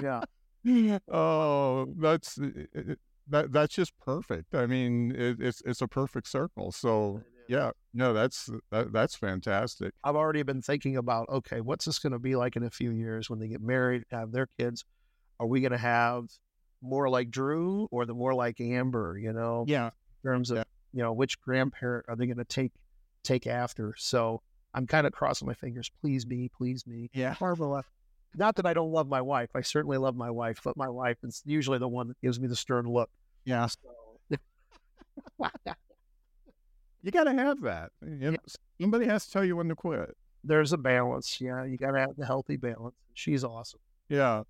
Yeah. oh, that's uh, uh, that that's just perfect. I mean, it, it's it's a perfect circle. So yeah, no, that's that, that's fantastic. I've already been thinking about okay, what's this going to be like in a few years when they get married, have their kids? Are we going to have more like Drew or the more like Amber? You know, Yeah, in terms of Yeah. you know which grandparent are they going to take take after? So I'm kind of crossing my fingers. Please me, please me. yeah, Marvel. Not that I don't love my wife. I certainly love my wife, but my wife is usually the one that gives me the stern look. yeah. So you got to have that. You know, somebody has to tell you when to quit. There's a balance. Yeah, you got to have the healthy balance. She's awesome. Yeah.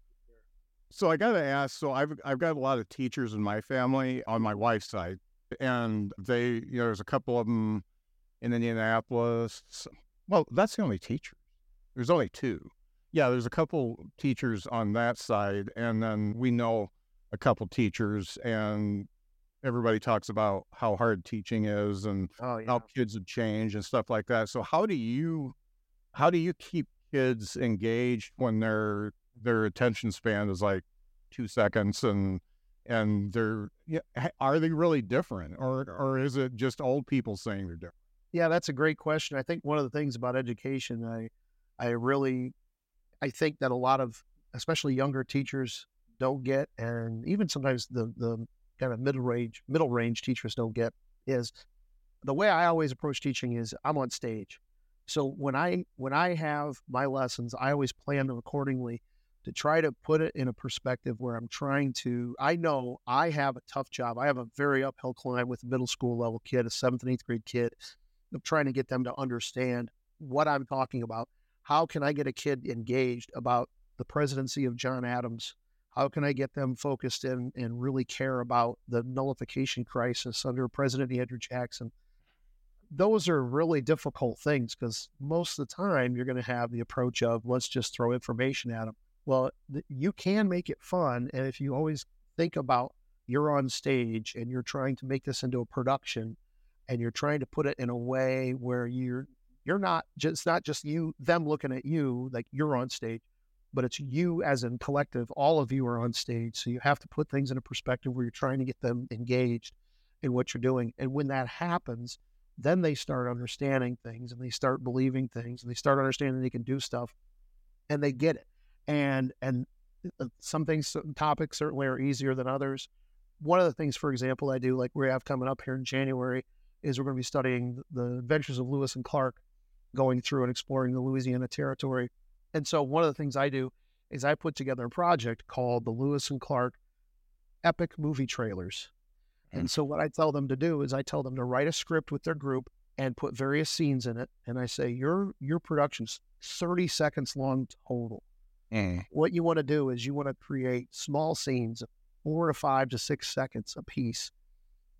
So I got to ask. So I've I've got a lot of teachers in my family on my wife's side, and they you know there's a couple of them in Indianapolis. Well, that's the only teacher. There's only two. Yeah, there's a couple teachers on that side, and then we know a couple teachers, and everybody talks about how hard teaching is and Oh yeah. how kids have changed and stuff like that. So how do you how do you keep kids engaged when their their attention span is like two seconds and and they're yeah, are they really different or or is it just old people saying they're different? Yeah, that's a great question. I think one of the things about education, I, I really, I think that a lot of, especially younger teachers, don't get, and even sometimes the the kind of middle range middle range teachers don't get, is the way I always approach teaching is I'm on stage. So when I when I have my lessons, I always plan them accordingly to try to put it in a perspective where I'm trying to. I know I have a tough job. I have a very uphill climb with a middle school level kid, a seventh and eighth grade kid of trying to get them to understand what I'm talking about. How can I get a kid engaged about the presidency of John Adams? How can I get them focused in and really care about the nullification crisis under President Andrew Jackson? Those are really difficult things because most of the time you're going to have the approach of let's just throw information at them. Well, th- you can make it fun. And if you always think about you're on stage and you're trying to make this into a production, and you're trying to put it in a way where you're you're not just not just you them looking at you like you're on stage but it's you as in collective all of you are on stage so you have to put things in a perspective where you're trying to get them engaged in what you're doing and when that happens then they start understanding things and they start believing things and they start understanding they can do stuff and they get it and and uh, some things certain topics certainly are easier than others. One of the things for example i do like we have coming up here in january is we're going to be studying the adventures of Lewis and Clark, going through and exploring the Louisiana Territory. And so one of the things I do is I put together a project called the Lewis and Clark Epic Movie Trailers. Hmm. And so what I tell them to do is I tell them to write a script with their group and put various scenes in it. And I say your your production's 30 seconds long total. Hmm. What you want to do is you want to create small scenes, four to five to six seconds a piece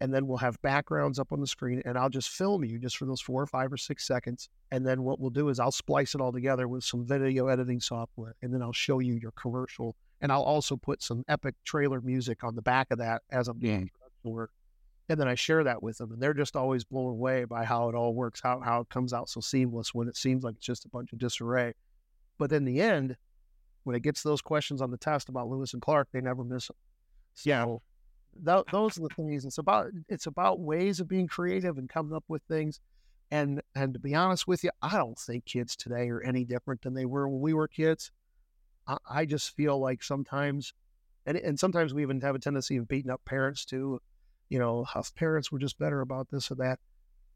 and then we'll have backgrounds up on the screen and I'll just film you just for those four or five or six seconds. And then what we'll do is I'll splice it all together with some video editing software and then I'll show you your commercial. And I'll also put some epic trailer music on the back of that as I'm doing production work. And then I share that with them and they're just always blown away by how it all works, how, how it comes out so seamless when it seems like it's just a bunch of disarray. But in the end, when it gets those questions on the test about Lewis and Clark, they never miss them. So, Yeah. Tho- those are the things. It's about it's about ways of being creative and coming up with things. And and to be honest with you, I don't think kids today are any different than they were when we were kids. I, I just feel like sometimes, and and sometimes we even have a tendency of beating up parents too. You know, how parents were just better about this or that.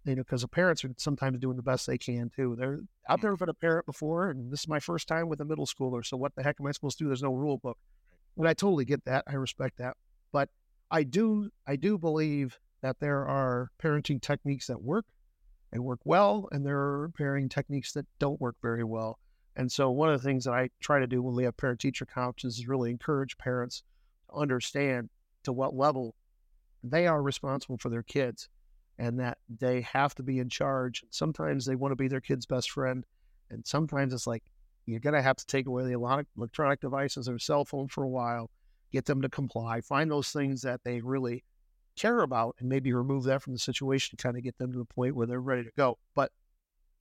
You know, because the parents are sometimes doing the best they can too. They're I've never been a parent before, and this is my first time with a middle schooler. So what the heck am I supposed to do? There's no rule book. And I totally get that. I respect that. But I do I do believe that there are parenting techniques that work and work well, and there are parenting techniques that don't work very well. And so one of the things that I try to do when we have parent teacher conferences is really encourage parents to understand to what level they are responsible for their kids and that they have to be in charge. Sometimes they want to be their kid's best friend, and sometimes it's like you're gonna have to take away the electronic devices or cell phone for a while get them to comply, find those things that they really care about, and maybe remove that from the situation to kind of get them to the point where they're ready to go. But,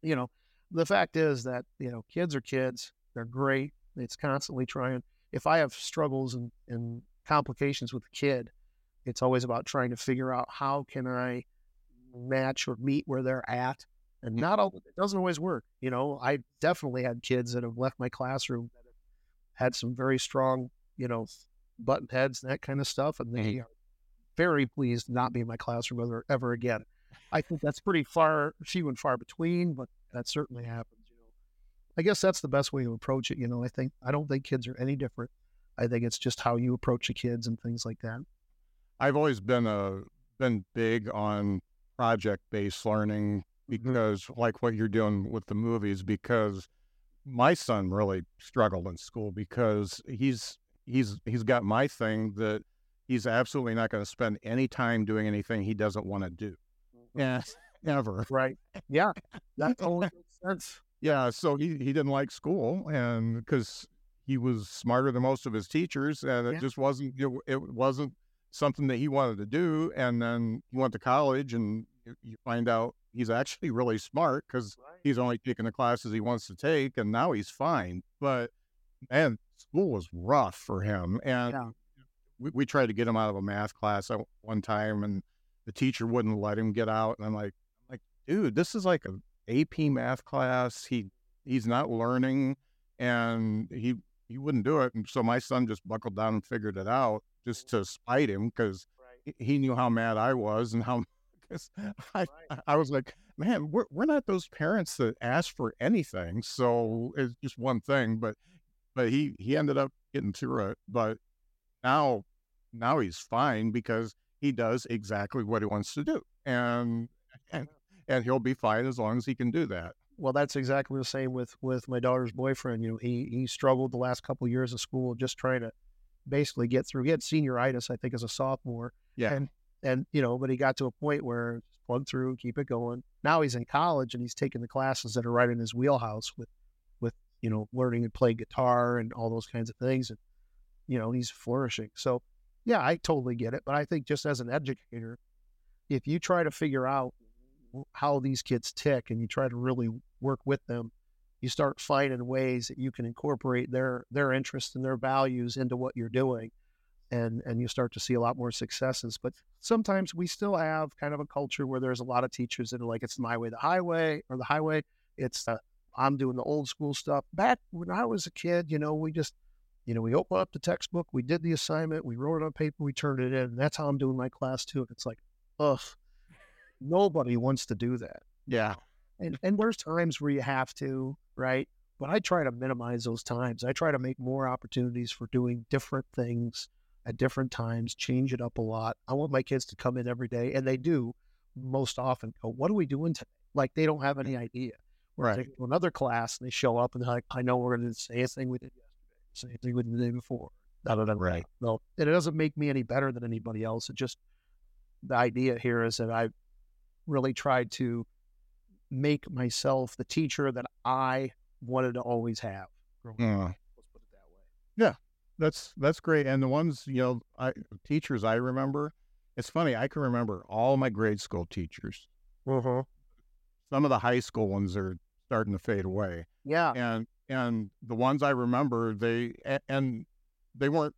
you know, the fact is that, you know, kids are kids. They're great. It's constantly trying. If I have struggles and, and complications with a kid, it's always about trying to figure out how can I match or meet where they're at. And mm. not all, it doesn't always work. You know, I definitely had kids that have left my classroom that have had some very strong, you know, button heads and that kind of stuff. And they are very pleased to not be in my classroom ever, ever again. I think that's pretty far, few and far between, but that certainly happens. You know, I guess that's the best way to approach it. You know, I think I don't think kids are any different. I think it's just how you approach the kids and things like that. I've always been a been big on project based learning Mm-hmm. because, like what you're doing with the movies, because my son really struggled in school because he's he's he's got my thing that he's absolutely not going to spend any time doing anything he doesn't want to do. Yeah, mm-hmm. ever. Right. Yeah. That totally makes sense. Yeah, so he, he didn't like school, and because he was smarter than most of his teachers, and it Yeah. just wasn't it, it wasn't something that he wanted to do. And then he went to college, and you- you find out he's actually really smart because he's only taking the classes he wants to take, and now he's fine. But man, school was rough for him, and Yeah. we, we tried to get him out of a math class at one time, and the teacher wouldn't let him get out. And I'm like, I'm like, dude, this is like a AP math class. He he's not learning, and he he wouldn't do it. And so my son just buckled down and figured it out just to spite him because Right. he knew how mad I was and how. Cause I, I was like, man, we're, we're not those parents that ask for anything. So it's just one thing, but but he he ended up getting through it. But now now he's fine because he does exactly what he wants to do, and and and he'll be fine as long as he can do that. Well, that's exactly the same with with my daughter's boyfriend. You know, he he struggled the last couple of years of school just trying to basically get through. He had senioritis, I think, as a sophomore. Yeah. And and you know, but he got to a point where plug through, keep it going. Now he's in college and he's taking the classes that are right in his wheelhouse with you know learning to play guitar and all those kinds of things, and you know he's flourishing. So yeah, I totally get it. But I think just as an educator, if you try to figure out how these kids tick and you try to really work with them, you start finding ways that you can incorporate their their interests and their values into what you're doing. And and you start to see a lot more successes. But sometimes we still have kind of a culture where there's a lot of teachers that are like, it's my way, the highway, or the highway. It's uh, I'm doing the old school stuff. Back when I was a kid, you know, we just, you know, we open up the textbook, we did the assignment, we wrote it on paper, we turned it in. And that's how I'm doing my class too. And it's like, ugh, nobody wants to do that. Yeah, And and there's times where you have to, right? But I try to minimize those times. I try to make more opportunities for doing different things at different times, change it up a lot. I want my kids to come in every day, and they do most often go, What are we doing today? Like they don't have any idea. Right. to another class and they show up and they're like, I know we're gonna do the same thing we did yesterday, same thing we did the day before. Da, da, da. Right. No, and it doesn't make me any better than anybody else. It just the idea here is that I really tried to make myself the teacher that I wanted to always have. Uh, Let's put it that way. Yeah. That's that's great. And the ones you know, I teachers I remember. It's funny. I can remember all my grade school teachers. Uh-huh. Some of the high school ones are starting to fade away. Yeah. and and the ones I remember, they and they weren't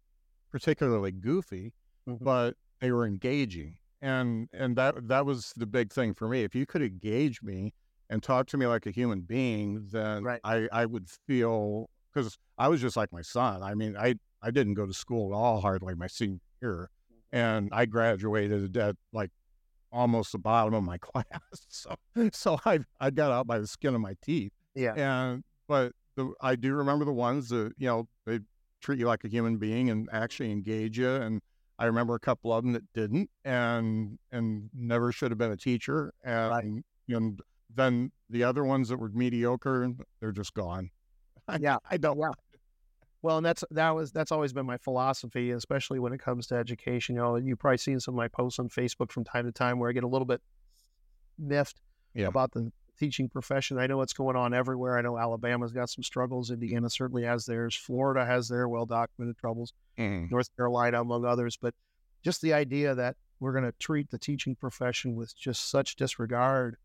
particularly goofy, Mhm. but they were engaging, and and that that was the big thing for me. If you could engage me and talk to me like a human being, then Right. I I would feel because I was just like my son. I mean, I I didn't go to school at all hardly my senior year, and I graduated at like almost the bottom of my class. So so I I got out by the skin of my teeth. Yeah. And but the I do remember the ones that you know they treat you like a human being and actually engage you. And I remember a couple of them that didn't and and never should have been a teacher. And Right. and then the other ones that were mediocre, they're just gone. I, Yeah. I don't. Yeah. Well, and that's that was that's always been my philosophy, especially when it comes to education. You know, you've probably seen some of my posts on Facebook from time to time where I get a little bit miffed Yeah. about the teaching profession. I know what's going on everywhere. I know Alabama's got some struggles. Indiana certainly has theirs. Florida has their well documented troubles. Mm. North Carolina, among others. But just the idea that we're going to treat the teaching profession with just such disregard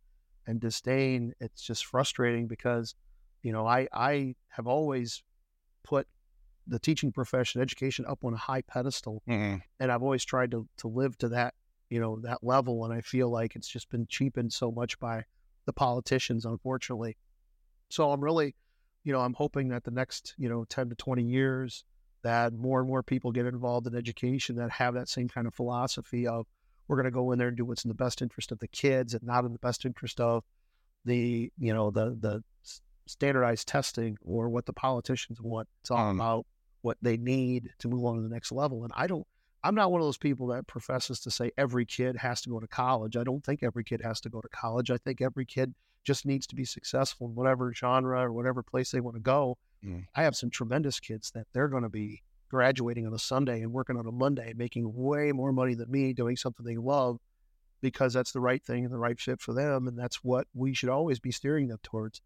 and disdain, it's just frustrating because, you know, I, I have always put the teaching profession, education up on a high pedestal. Mm. And I've always tried to, to live to that, you know, that level. And I feel like it's just been cheapened so much by the politicians, unfortunately. So I'm really, you know, I'm hoping that the next, you know, 10 to 20 years, that more and more people get involved in education that have that same kind of philosophy of we're going to go in there and do what's in the best interest of the kids and not in the best interest of the you know the the standardized testing or what the politicians want it's all Um, about what they need to move on to the next level and i don't I'm not one of those people that professes to say every kid has to go to college. I don't think every kid has to go to college. I think every kid just needs to be successful in whatever genre or whatever place they want to go. Mm. I have some tremendous kids that they're going to be graduating on a Sunday and working on a Monday and making way more money than me doing something they love because that's the right thing and the right fit for them. And that's what we should always be steering them towards.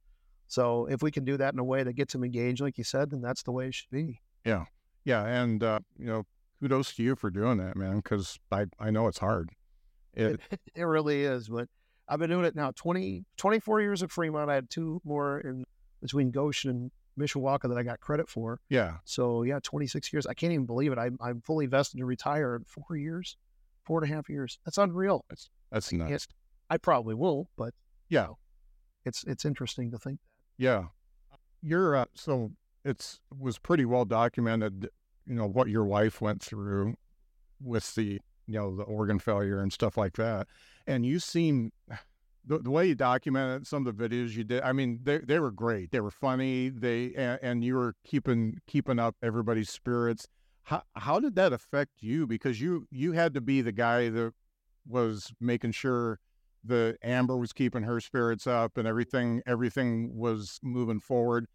So if we can do that in a way that gets them engaged, like you said, then that's the way it should be. Yeah. Yeah. And, uh, you know, kudos to you for doing that, man, because I, I know it's hard. It, It really is. But I've been doing it now 20, 24 years at Fremont. I had two more in between Goshen and Mishawaka that I got credit for. yeah. So yeah, 26 years. I can't even believe it. I'm, I'm fully vested to retire in four years, four and a half years. That's unreal. That's I can't- nuts. I probably will, but Yeah. it's it's interesting to think Yeah. You're, uh, so it's, was pretty well documented, you know, what your wife went through with the, you know, the organ failure and stuff like that. And you seem, the, the way you documented some of the videos you did, I mean, they, they were great. They were funny. They, and, and you were keeping, keeping up everybody's spirits. How, how did that affect you? Because you, you had to be the guy that was making sure the Amber was keeping her spirits up and everything everything was moving forward.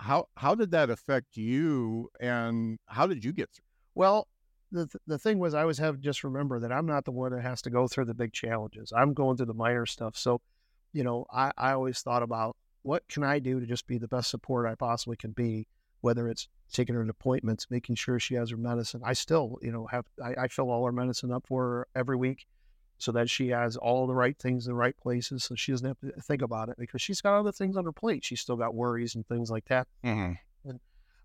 How how did that affect you and how did you get through? Well, the th- the thing was, I always have just remember that I'm not the one that has to go through the big challenges. I'm going through the minor stuff. So, you know, I, I always thought about what can I do to just be the best support I possibly can be, whether it's taking her to appointments, making sure she has her medicine. I still, you know, have I, I fill all her medicine up for her every week so that she has all the right things in the right places so she doesn't have to think about it because she's got other things on her plate. She's still got worries and things like that. Mm-hmm.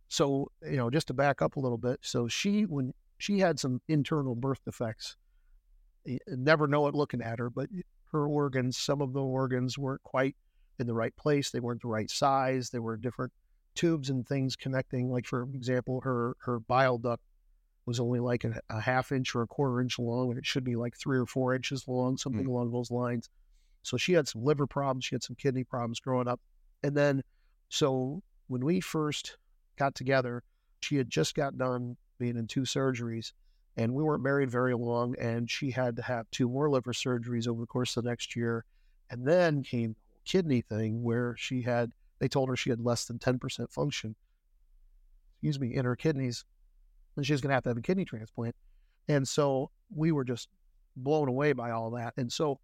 So, you know, just to back up a little bit, so she, when she had some internal birth defects, never know it looking at her, but her organs, some of the organs weren't quite in the right place. They weren't the right size. There were different tubes and things connecting. Like, for example, her, her bile duct was only like a, a half inch or a quarter inch long, and it should be like three or four inches long, something mm. along those lines. So she had some liver problems. She had some kidney problems growing up. And then, so when we first got together, she had just got done being in two surgeries, and we weren't married very long. And she had to have two more liver surgeries over the course of the next year. And then came the kidney thing where she had, they told her she had less than 10% function, excuse me, in her kidneys, and she was going to have to have a kidney transplant. And so we were just blown away by all that. And so,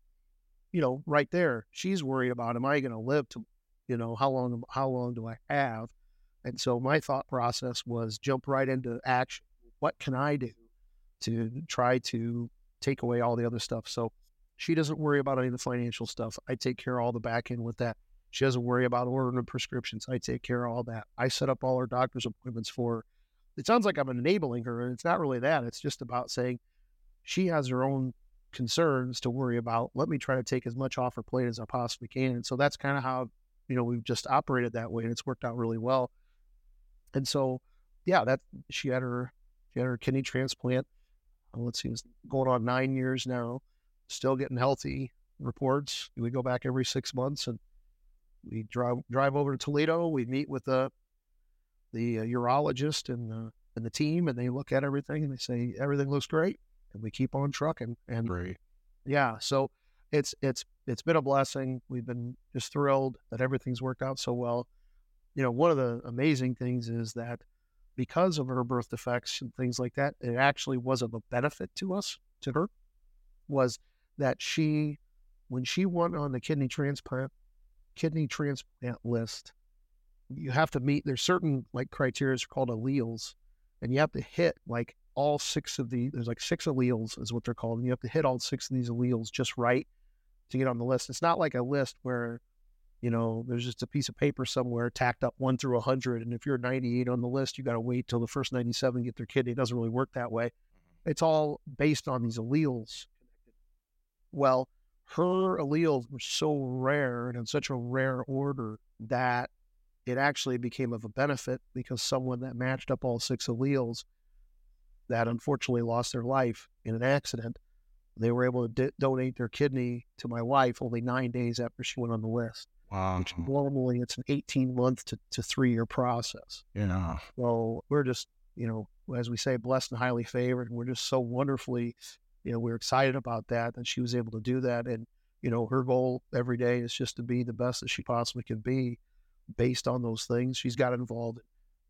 you know, right there, she's worried about, am I going to live to, you know, how long, how long do I have? And so my thought process was jump right into action. What can I do to try to take away all the other stuff? So she doesn't worry about any of the financial stuff. I take care of all the back end with that. She doesn't worry about ordering prescriptions. I take care of all that. I set up all her doctor's appointments for her. It sounds like I'm enabling her, and it's not really that. It's just about saying she has her own concerns to worry about. Let me try to take as much off her plate as I possibly can. And so that's kind of how, you know, we've just operated that way and it's worked out really well. And so, yeah, that she had her, she had her kidney transplant. Let's see, it's going on nine years now, still getting healthy reports. We go back every six months and we drive, drive over to Toledo. We meet with the, the uh, urologist and the, and the team and they look at everything and they say, everything looks great. And we keep on trucking. And yeah so it's it's it's been a blessing we've been just thrilled that everything's worked out so well you know one of the amazing things is that because of her birth defects and things like that it actually was of a benefit to us to her was that she when she went on the kidney transplant kidney transplant list you have to meet there's certain like criteria called alleles and you have to hit like all six of the there's like six alleles is what they're called and you have to hit all six of these alleles just right to get on the list. It's not like a list where you know there's just a piece of paper somewhere tacked up one through a 100 and if you're 98 on the list you got to wait till the first 97 get their kidney. It doesn't really work that way. Mm-hmm. It's all based on these alleles. Well her alleles were so rare and in such a rare order that it actually became of a benefit because someone that matched up all six alleles that unfortunately lost their life in an accident, they were able to d- donate their kidney to my wife only nine days after she went on the list. Wow. Which normally it's an 18 month to, to three year process. Yeah. So we're just you know, as we say, blessed and highly favored. And we're just so wonderfully, you know, we're excited about that that she was able to do that. And you know, her goal every day is just to be the best that she possibly can be, based on those things. She's got involved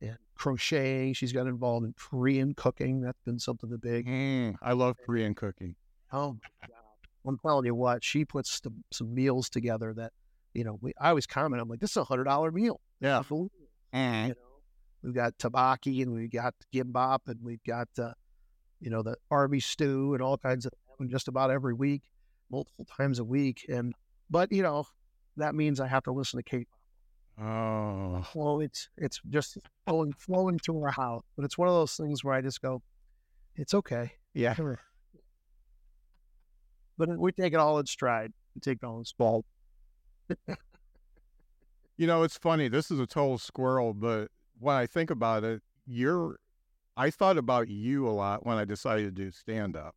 in crocheting. She's got involved in Korean cooking. That's been something the big. Mm, I love Korean cooking. Oh, my God. I'm telling you what, she puts some, some meals together that, you know, we, I always comment, I'm like, this is a hundred dollar meal. Yeah. You Mm. know, we've got tteokbokki and we've got gimbap and we've got, uh, you know, the army stew and all kinds of and just about every week, multiple times a week. And, but, you know, that means I have to listen to Kate. Oh, Well, it's, it's just flowing, flowing through our house. But it's one of those things where I just go, it's okay. yeah. But we take it all in stride. We take it all in stride. You know, it's funny. This is a total squirrel, but when I think about it, you're. I thought about you a lot when I decided to do stand up,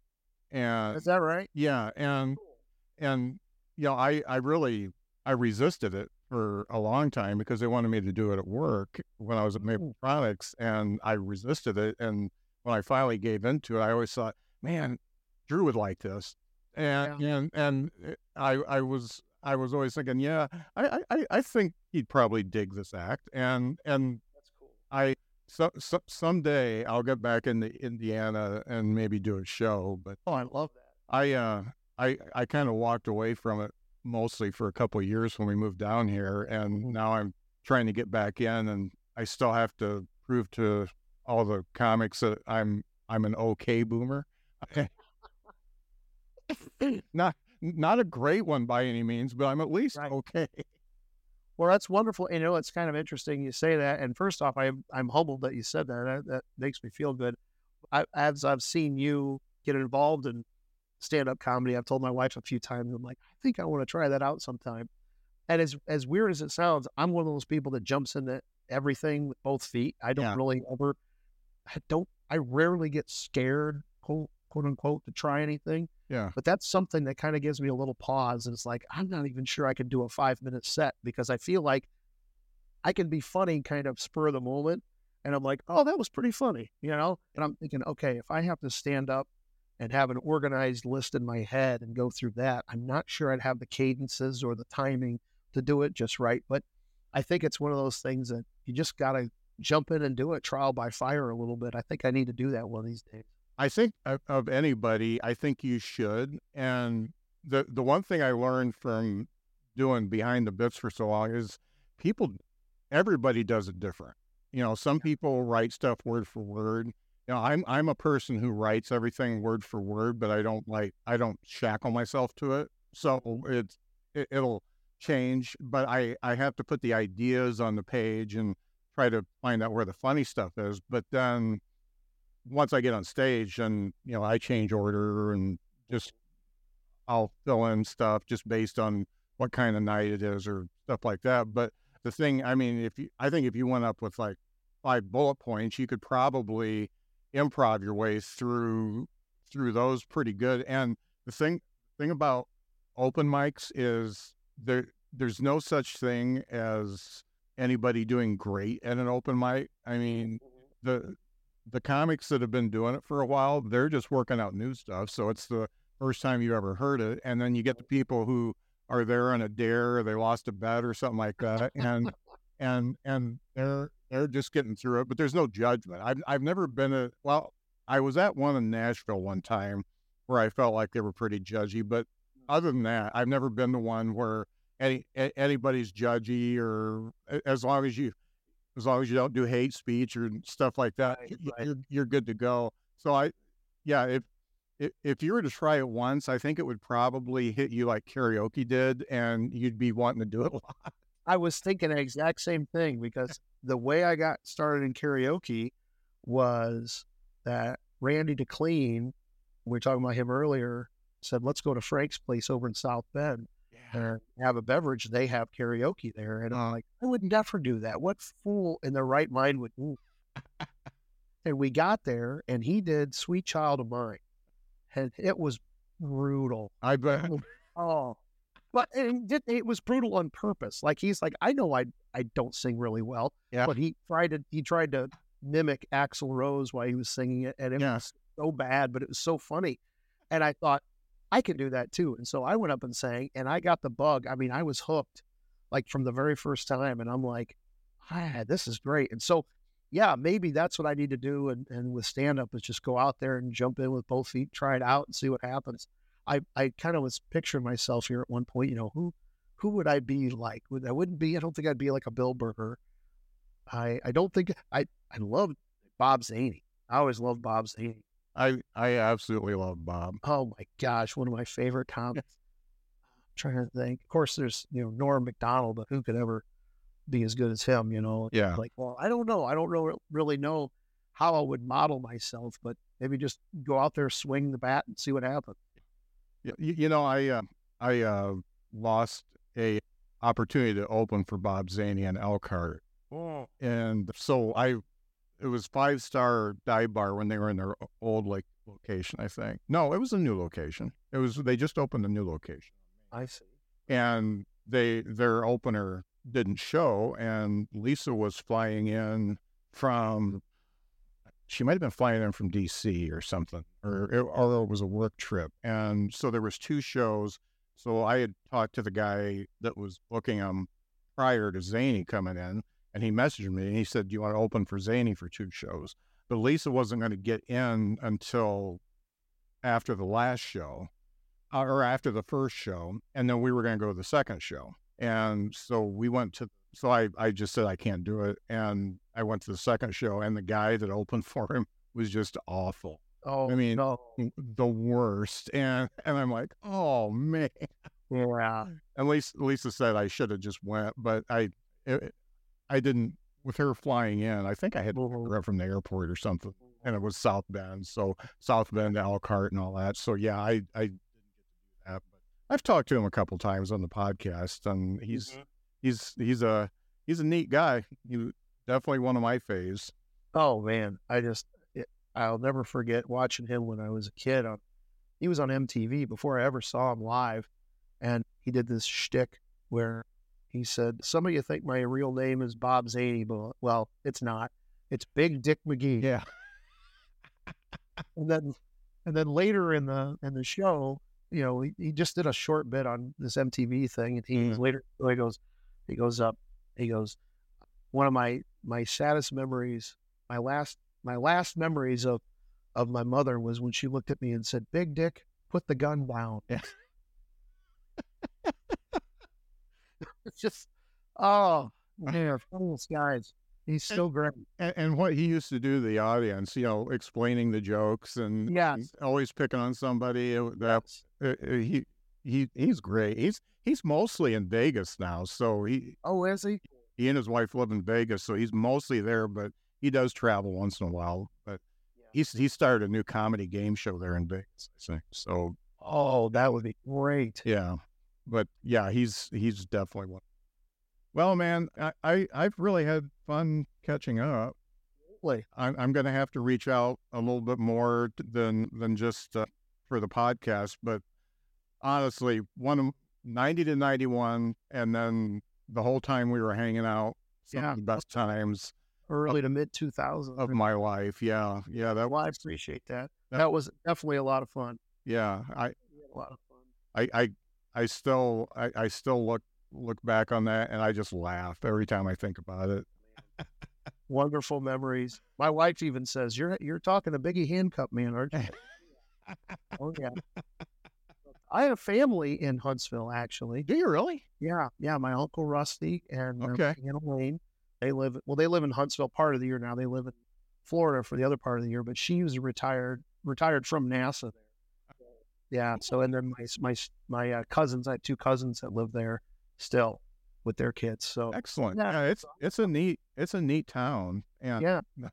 and Is that right? yeah, and and you know, I I really I resisted it for a long time because they wanted me to do it at work when I was at Maple Products, and I resisted it. And when I finally gave into it, I always thought, man, Drew would like this, and and and eh, I I was I was always thinking, yeah, I I I think he'd probably dig this act, and and That's cool. I so, so someday I'll get back into Indiana and maybe do a show, but Oh, I love that. I uh I I kind of walked away from it mostly for a couple of years when we moved down here, and Mhm. now I'm trying to get back in, and I still have to prove to all the comics that I'm I'm an okay boomer. not not a great one by any means, but I'm at least Right. okay. Well, that's wonderful. You know, it's kind of interesting you say that. And first off, I'm I'm humbled that you said that. That, that makes me feel good. I, as I've seen you get involved in stand up comedy, I've told my wife a few times. I'm like, I think I want to try that out sometime. And as as weird as it sounds, I'm one of those people that jumps into everything with both feet. I don't Yeah. really ever. I don't. I rarely get scared, quote quote unquote, to try anything. Yeah. But that's something that kind of gives me a little pause. And it's like, I'm not even sure I can do a five minute set because I feel like I can be funny kind of spur of the moment. And I'm like, oh, that was pretty funny, you know? And I'm thinking, okay, if I have to stand up and have an organized list in my head and go through that, I'm not sure I'd have the cadences or the timing to do it just right. But I think it's one of those things that you just got to jump in and do it trial by fire a little bit. I think I need to do that one of these days. I think of, anybody, I think you should. And the the one thing I learned from doing behind the bits for so long is people, everybody does it different. You know, some people write stuff word for word. You know, I'm I'm a person who writes everything word for word, but I don't like I don't shackle myself to it. So it's it, it'll change, but I I have to put the ideas on the page and try to find out where the funny stuff is. But then once I get on stage and you know I change order and just I'll fill in stuff just based on what kind of night it is or stuff like that. But the thing, I mean, if you, I think if you went up with like five bullet points, you could probably improv your way through through those pretty good. And the thing thing about open mics is there there's no such thing as anybody doing great at an open mic. I mean, mm-hmm. the the comics that have been doing it for a while, they're just working out new stuff. So it's the first time you ever heard it. And then you get the people who are there on a dare, or they lost a bet or something like that. And and and they're they're just getting through it. But there's no judgment. I've I've never been a well, I was at one in Nashville one time where I felt like they were pretty judgy. But other than that, I've never been the one where any a- anybody's judgy or as long as you as long as you don't do hate speech or stuff like that, Right, right. you're you're good to go. So I, yeah, if if you were to try it once, I think it would probably hit you like karaoke did, and you'd be wanting to do it a lot. I was thinking the exact same thing because the way I got started in karaoke was that Randy DeClean, we were talking about him earlier, said, let's go to Frank's place over in South Bend and have a beverage. They have karaoke there. And I'm uh-huh. like, I would never do that. What fool in their right mind would do? and we got there and he did Sweet Child of Mine. And it was brutal. I bet. Oh, but it, did- it was brutal on purpose. Like he's like, I know I I don't sing really well, Yeah. but he tried to he tried to mimic Axl Rose while he was singing it, and it Yeah. was so bad, but it was so funny. And I thought I can do that too. And so I went up and sang, and I got the bug. I mean, I was hooked like from the very first time, and I'm like, ah, this is great. And so, yeah, maybe that's what I need to do. And, and with stand up is just go out there and jump in with both feet, try it out, and see what happens. I, I kind of was picturing myself here at one point. You know, who who would I be like? Would I wouldn't be? I don't think I'd be like a Bill Burger. I I don't think I I love Bob Zany. I always loved Bob Zany. I I absolutely love Bob. Oh my gosh, one of my favorite comics. I'm trying to think. Of course, there's you know Norm Macdonald, but who could ever be as good as him? You know, Yeah. Like, well, I don't know. I don't know really know how I would model myself, but maybe just go out there, swing the bat, and see what happens. You, you know, I uh, I uh, lost a opportunity to open for Bob Zany and Elkhart, and so I it was five star dive bar when they were in their old like location. I think no, it was a new location. It was they just opened a new location, I see. and they their opener didn't show, and Lisa was flying in from. She might have been flying in from D.C. or something, or it, or it was a work trip, and so there was two shows. So I had talked to the guy that was booking them prior to Zany coming in, and he messaged me and he said, "Do you want to open for Zany for two shows?" But Lisa wasn't going to get in until after the last show, or after the first show, and then we were going to go to the second show. And so we went to. So I I just said I can't do it, and I went to the second show, and the guy that opened for him was just awful Oh, I mean, no. the worst. And and I'm like, oh man. Yeah. And Lisa, Lisa said I should have just went, but I it, I didn't. With her flying in, I think I had to pick her from the airport or something, and it was South Bend, so South Bend to Elkhart and all that. So yeah, I I didn't get to do that, but I've talked to him a couple times on the podcast, and he's Mm-hmm. He's he's a he's a neat guy. He definitely one of my faves. Oh man, I just it, I'll never forget watching him when I was a kid. On he was on MTV before I ever saw him live, and he did this shtick where he said, "Some of you think my real name is Bob Zany, but well, it's not. It's Big Dick McGee." Yeah. And then, and then later in the in the show, you know, he, he just did a short bit on this MTV thing, and he Mhm. later he goes, he goes up, he goes, one of my my saddest memories, my last my last memories of of my mother was when she looked at me and said, "Big Dick, put the gun down." Yeah. it's just, oh man, funniest guys. He's so great. And, and what he used to do to the audience, you know, explaining the jokes and Yes. always picking on somebody. That uh, uh, he he he's great. He's he's mostly in Vegas now, so he Oh, is he? he and his wife live in Vegas, so he's mostly there. But he does travel once in a while. But Yeah. he's he started a new comedy game show there in Vegas, I think. So Oh, that would be great. yeah, but yeah, he's he's definitely one. Well, man, I, I I've really had fun catching up. Absolutely. I'm, I'm going to have to reach out a little bit more than than just uh, for the podcast. But honestly, one of 90 to 91, and then the whole time we were hanging out, some Yeah. of the best times Early to mid 2000s. of my life. Yeah, yeah, that Well, I appreciate that. That- That was definitely a lot of fun. yeah. I a lot of fun. I I, I still I, I still look look back on that, and I just laugh every time I think about it. Wonderful memories. My wife even says, "You're you're talking to Biggie Handcuff man, aren't you?" oh yeah. I have family in Huntsville, actually. Do you really? Yeah, yeah. My uncle Rusty and Okay. Aunt Elaine. They live well. They live in Huntsville part of the year now. They live in Florida for the other part of the year. But she was retired, retired from NASA there. Yeah. So and then my my my uh, cousins. I have two cousins that live there still with their kids. So Excellent. Yeah. Yeah, it's it's a neat it's a neat town, and yeah,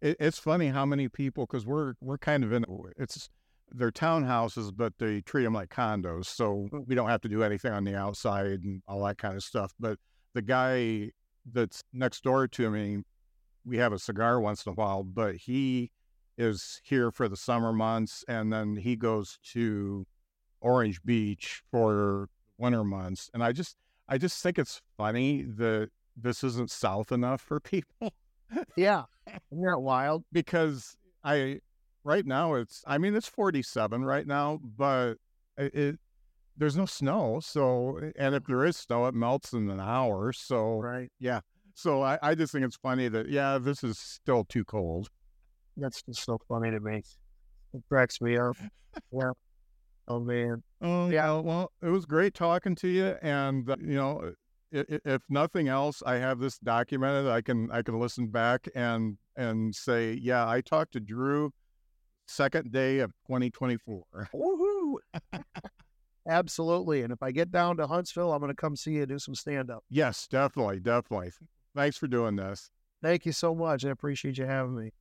it, it's funny how many people because we're we're kind of in it's they're townhouses, but they treat them like condos, so Mm. we don't have to do anything on the outside and all that kind of stuff. But the guy that's next door to me, we have a cigar once in a while, but he is here for the summer months, and then he goes to Orange Beach for winter months, and I just I just think it's funny that this isn't south enough for people. yeah. Isn't that wild? because I right now it's I mean it's 47 right now, but it, it there's no snow. So and if there is snow, it melts in an hour. So Right. Yeah. So I, I just think it's funny that yeah, this is still too cold. That's just so funny to me. It cracks me up. Yeah. Oh man. Oh yeah, well it was great talking to you, and uh, you know. i- i- If nothing else, I have this documented. I can I can listen back and and say, yeah, I talked to Drew second day of 2024. Woohoo! Absolutely. And if I get down to Huntsville, I'm going to come see you do some stand up. Yes, definitely, definitely. Thanks for doing this. Thank you so much. I appreciate you having me.